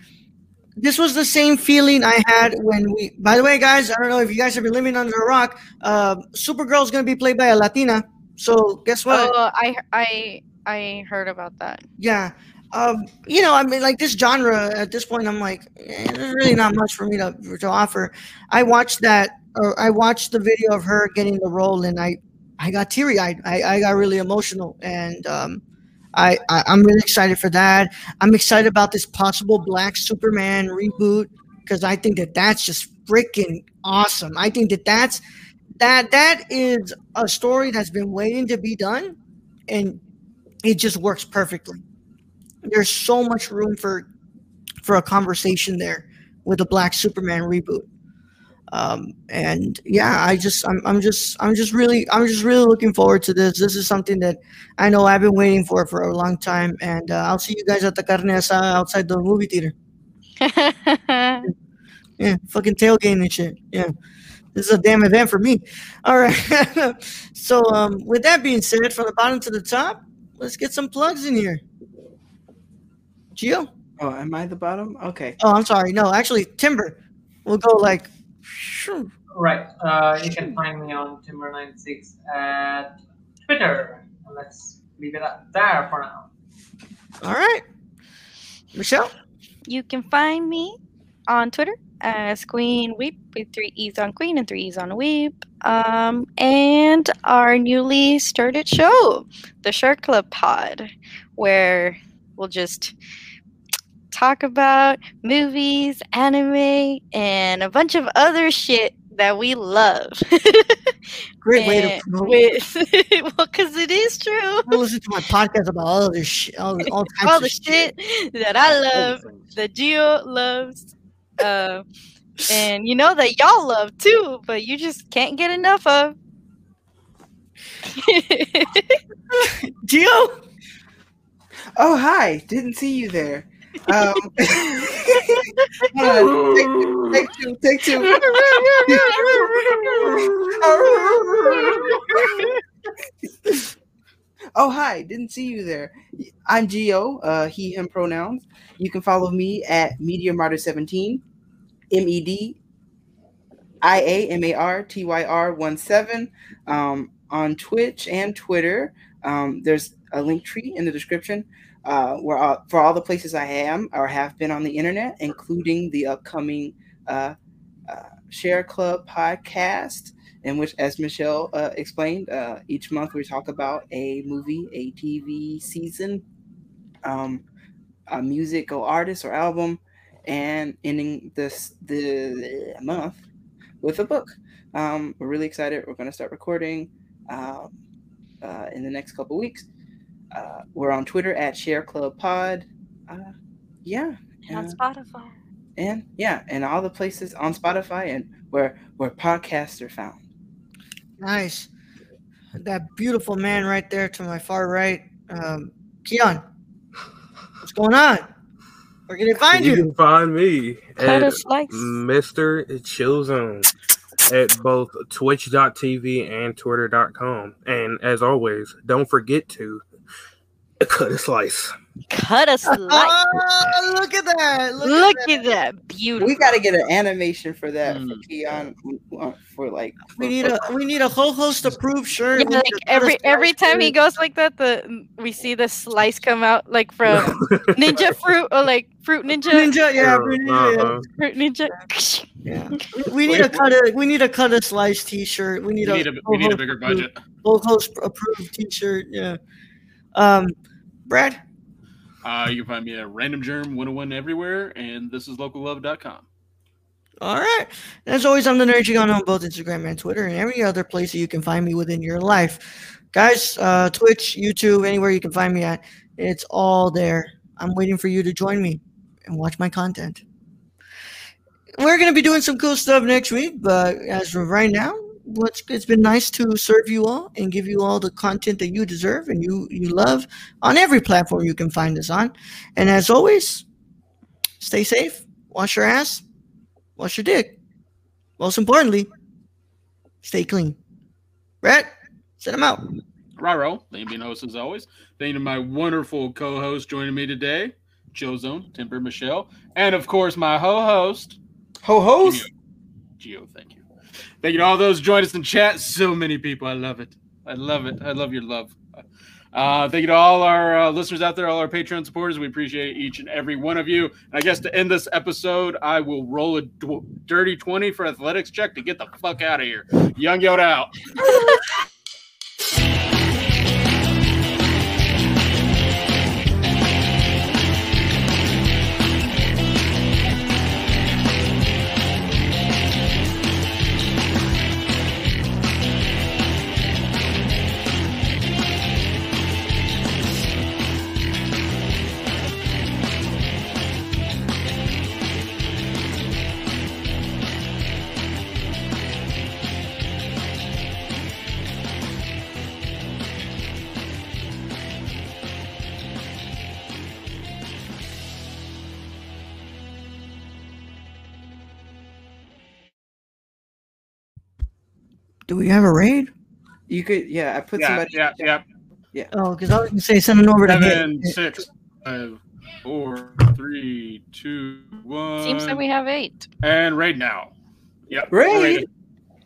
this was the same feeling I had when we. By the way, guys, I don't know if you guys have been living under a rock. Uh, Supergirl is gonna be played by a Latina. So guess what? oh i i i heard about that Yeah. Um, you know, I mean, like this genre at this point, I'm like, eh, there's really not much for me to, to offer. I watched that, or I watched the video of her getting the role, and I, I got teary eyed. I, I got really emotional, and um, I, I, I'm really excited for that. I'm excited about this possible Black Superman reboot because I think that that's just freaking awesome. I think that that's that that is a story that's been waiting to be done, and it just works perfectly there's so much room for for a conversation there with a black superman reboot um and yeah i just I'm, I'm just i'm just really i'm just really looking forward to this this is something that i know i've been waiting for for a long time and uh, i'll see you guys at the carne asada outside the movie theater *laughs* yeah fucking tailgating and shit yeah this is a damn event for me all right *laughs* so um with that being said from the bottom to the top let's get some plugs in here Gio? Oh, am I the bottom? Okay. Oh, I'm sorry. No, actually, Timber. We'll go like Sure. Right. Uh, you can find me on Timber96 at Twitter. Let's leave it at there for now. All right. Michelle? You can find me on Twitter as Queen Weep with three E's on Queen and three E's on Weep. Um, and our newly started show, the Shark Club Pod, where we'll just talk about movies, anime, and a bunch of other shit that we love. *laughs* Great way to And promote. with, *laughs* well, because it is true. I listen to my podcast about all this shit, all, *laughs* all types All of the shit that I love, that Gio loves, uh, and you know that y'all love too, but you just can't get enough of. Gio? Oh, hi. Didn't see you there. Um. Take, *laughs* take two. Take two. *laughs* oh, hi. Didn't see you there. I'm Gio, uh, he, him pronouns. You can follow me at Media Martyr 17, M E D I A M A R T Y R 1 7 um, on Twitch and Twitter. Um, there's a link tree in the description uh, where for all the places I am or have been on the internet, including the upcoming uh, uh, Share Club podcast, in which, as Michelle uh, explained, uh, each month we talk about a movie, a TV season, um, a music or artist or album, and ending this the month with a book. Um, we're really excited. We're going to start recording um, in the next couple weeks. Uh, we're on Twitter at Share Club Pod. Uh, yeah, on Yeah. Spotify. and yeah, and all the places on Spotify and where where podcasts are found. Nice. That beautiful man right there to my far right. Um, Keon, what's going on? Where can they find you you? can find me Cut at a slice. Mr. Chillzone at both twitch.tv and twitter.com. And as always, don't forget to cut a slice. Cut a slice. *laughs* Oh, look at that. Look, Look at that. at that. Beautiful. We got to get an animation for that for Mm. Keon uh, for like. We need a we need a whole host approved shirt. Yeah, like every every time he goes like that, the we see the slice come out like from *laughs* Ninja Fruit or like Fruit Ninja, Ninja, yeah, fruit ninja. Uh-huh. Fruit Ninja. Yeah. We need a cut a we need a cut a slice t-shirt. We We need need a a, we need a bigger host budget. Whole host approved t-shirt. Yeah. Um Brad? Uh, you can find me at Random Germ 101 everywhere, and this is locallove.com. All right. As always, I'm the Nerd Gigano on both Instagram and Twitter and every other place that you can find me within your life. Guys, uh, Twitch, YouTube, anywhere you can find me at, it's all there. I'm waiting for you to join me and watch my content. We're going to be doing some cool stuff next week, but as of right now, what's it's been nice to serve you all and give you all the content that you deserve and you you love on every platform you can find us on. And as always, stay safe, wash your ass, wash your dick. Most importantly, stay clean. Brett, send him out. Raro, the being host as always. Thank you to my wonderful co-host joining me today, Joe Zone, Timber Michelle, and of course my ho-host, Ho-host? Gio. Thank you. Thank you to all those joined us in chat. So many people. I love it. I love it. I love your love. Uh, thank you to all our uh, listeners out there, all our Patreon supporters. We appreciate each and every one of you. And I guess to end this episode, I will roll a d- dirty 20 for athletics check to get the fuck out of here. Young Yoda out. *laughs* Do we have a raid? You could, yeah. I put Yeah, somebody. yeah, yeah. Oh, because I was gonna say send him over to Seven, hit. six, five, four, three, two, one. Seems like we have eight. And raid now. Yep. Raid.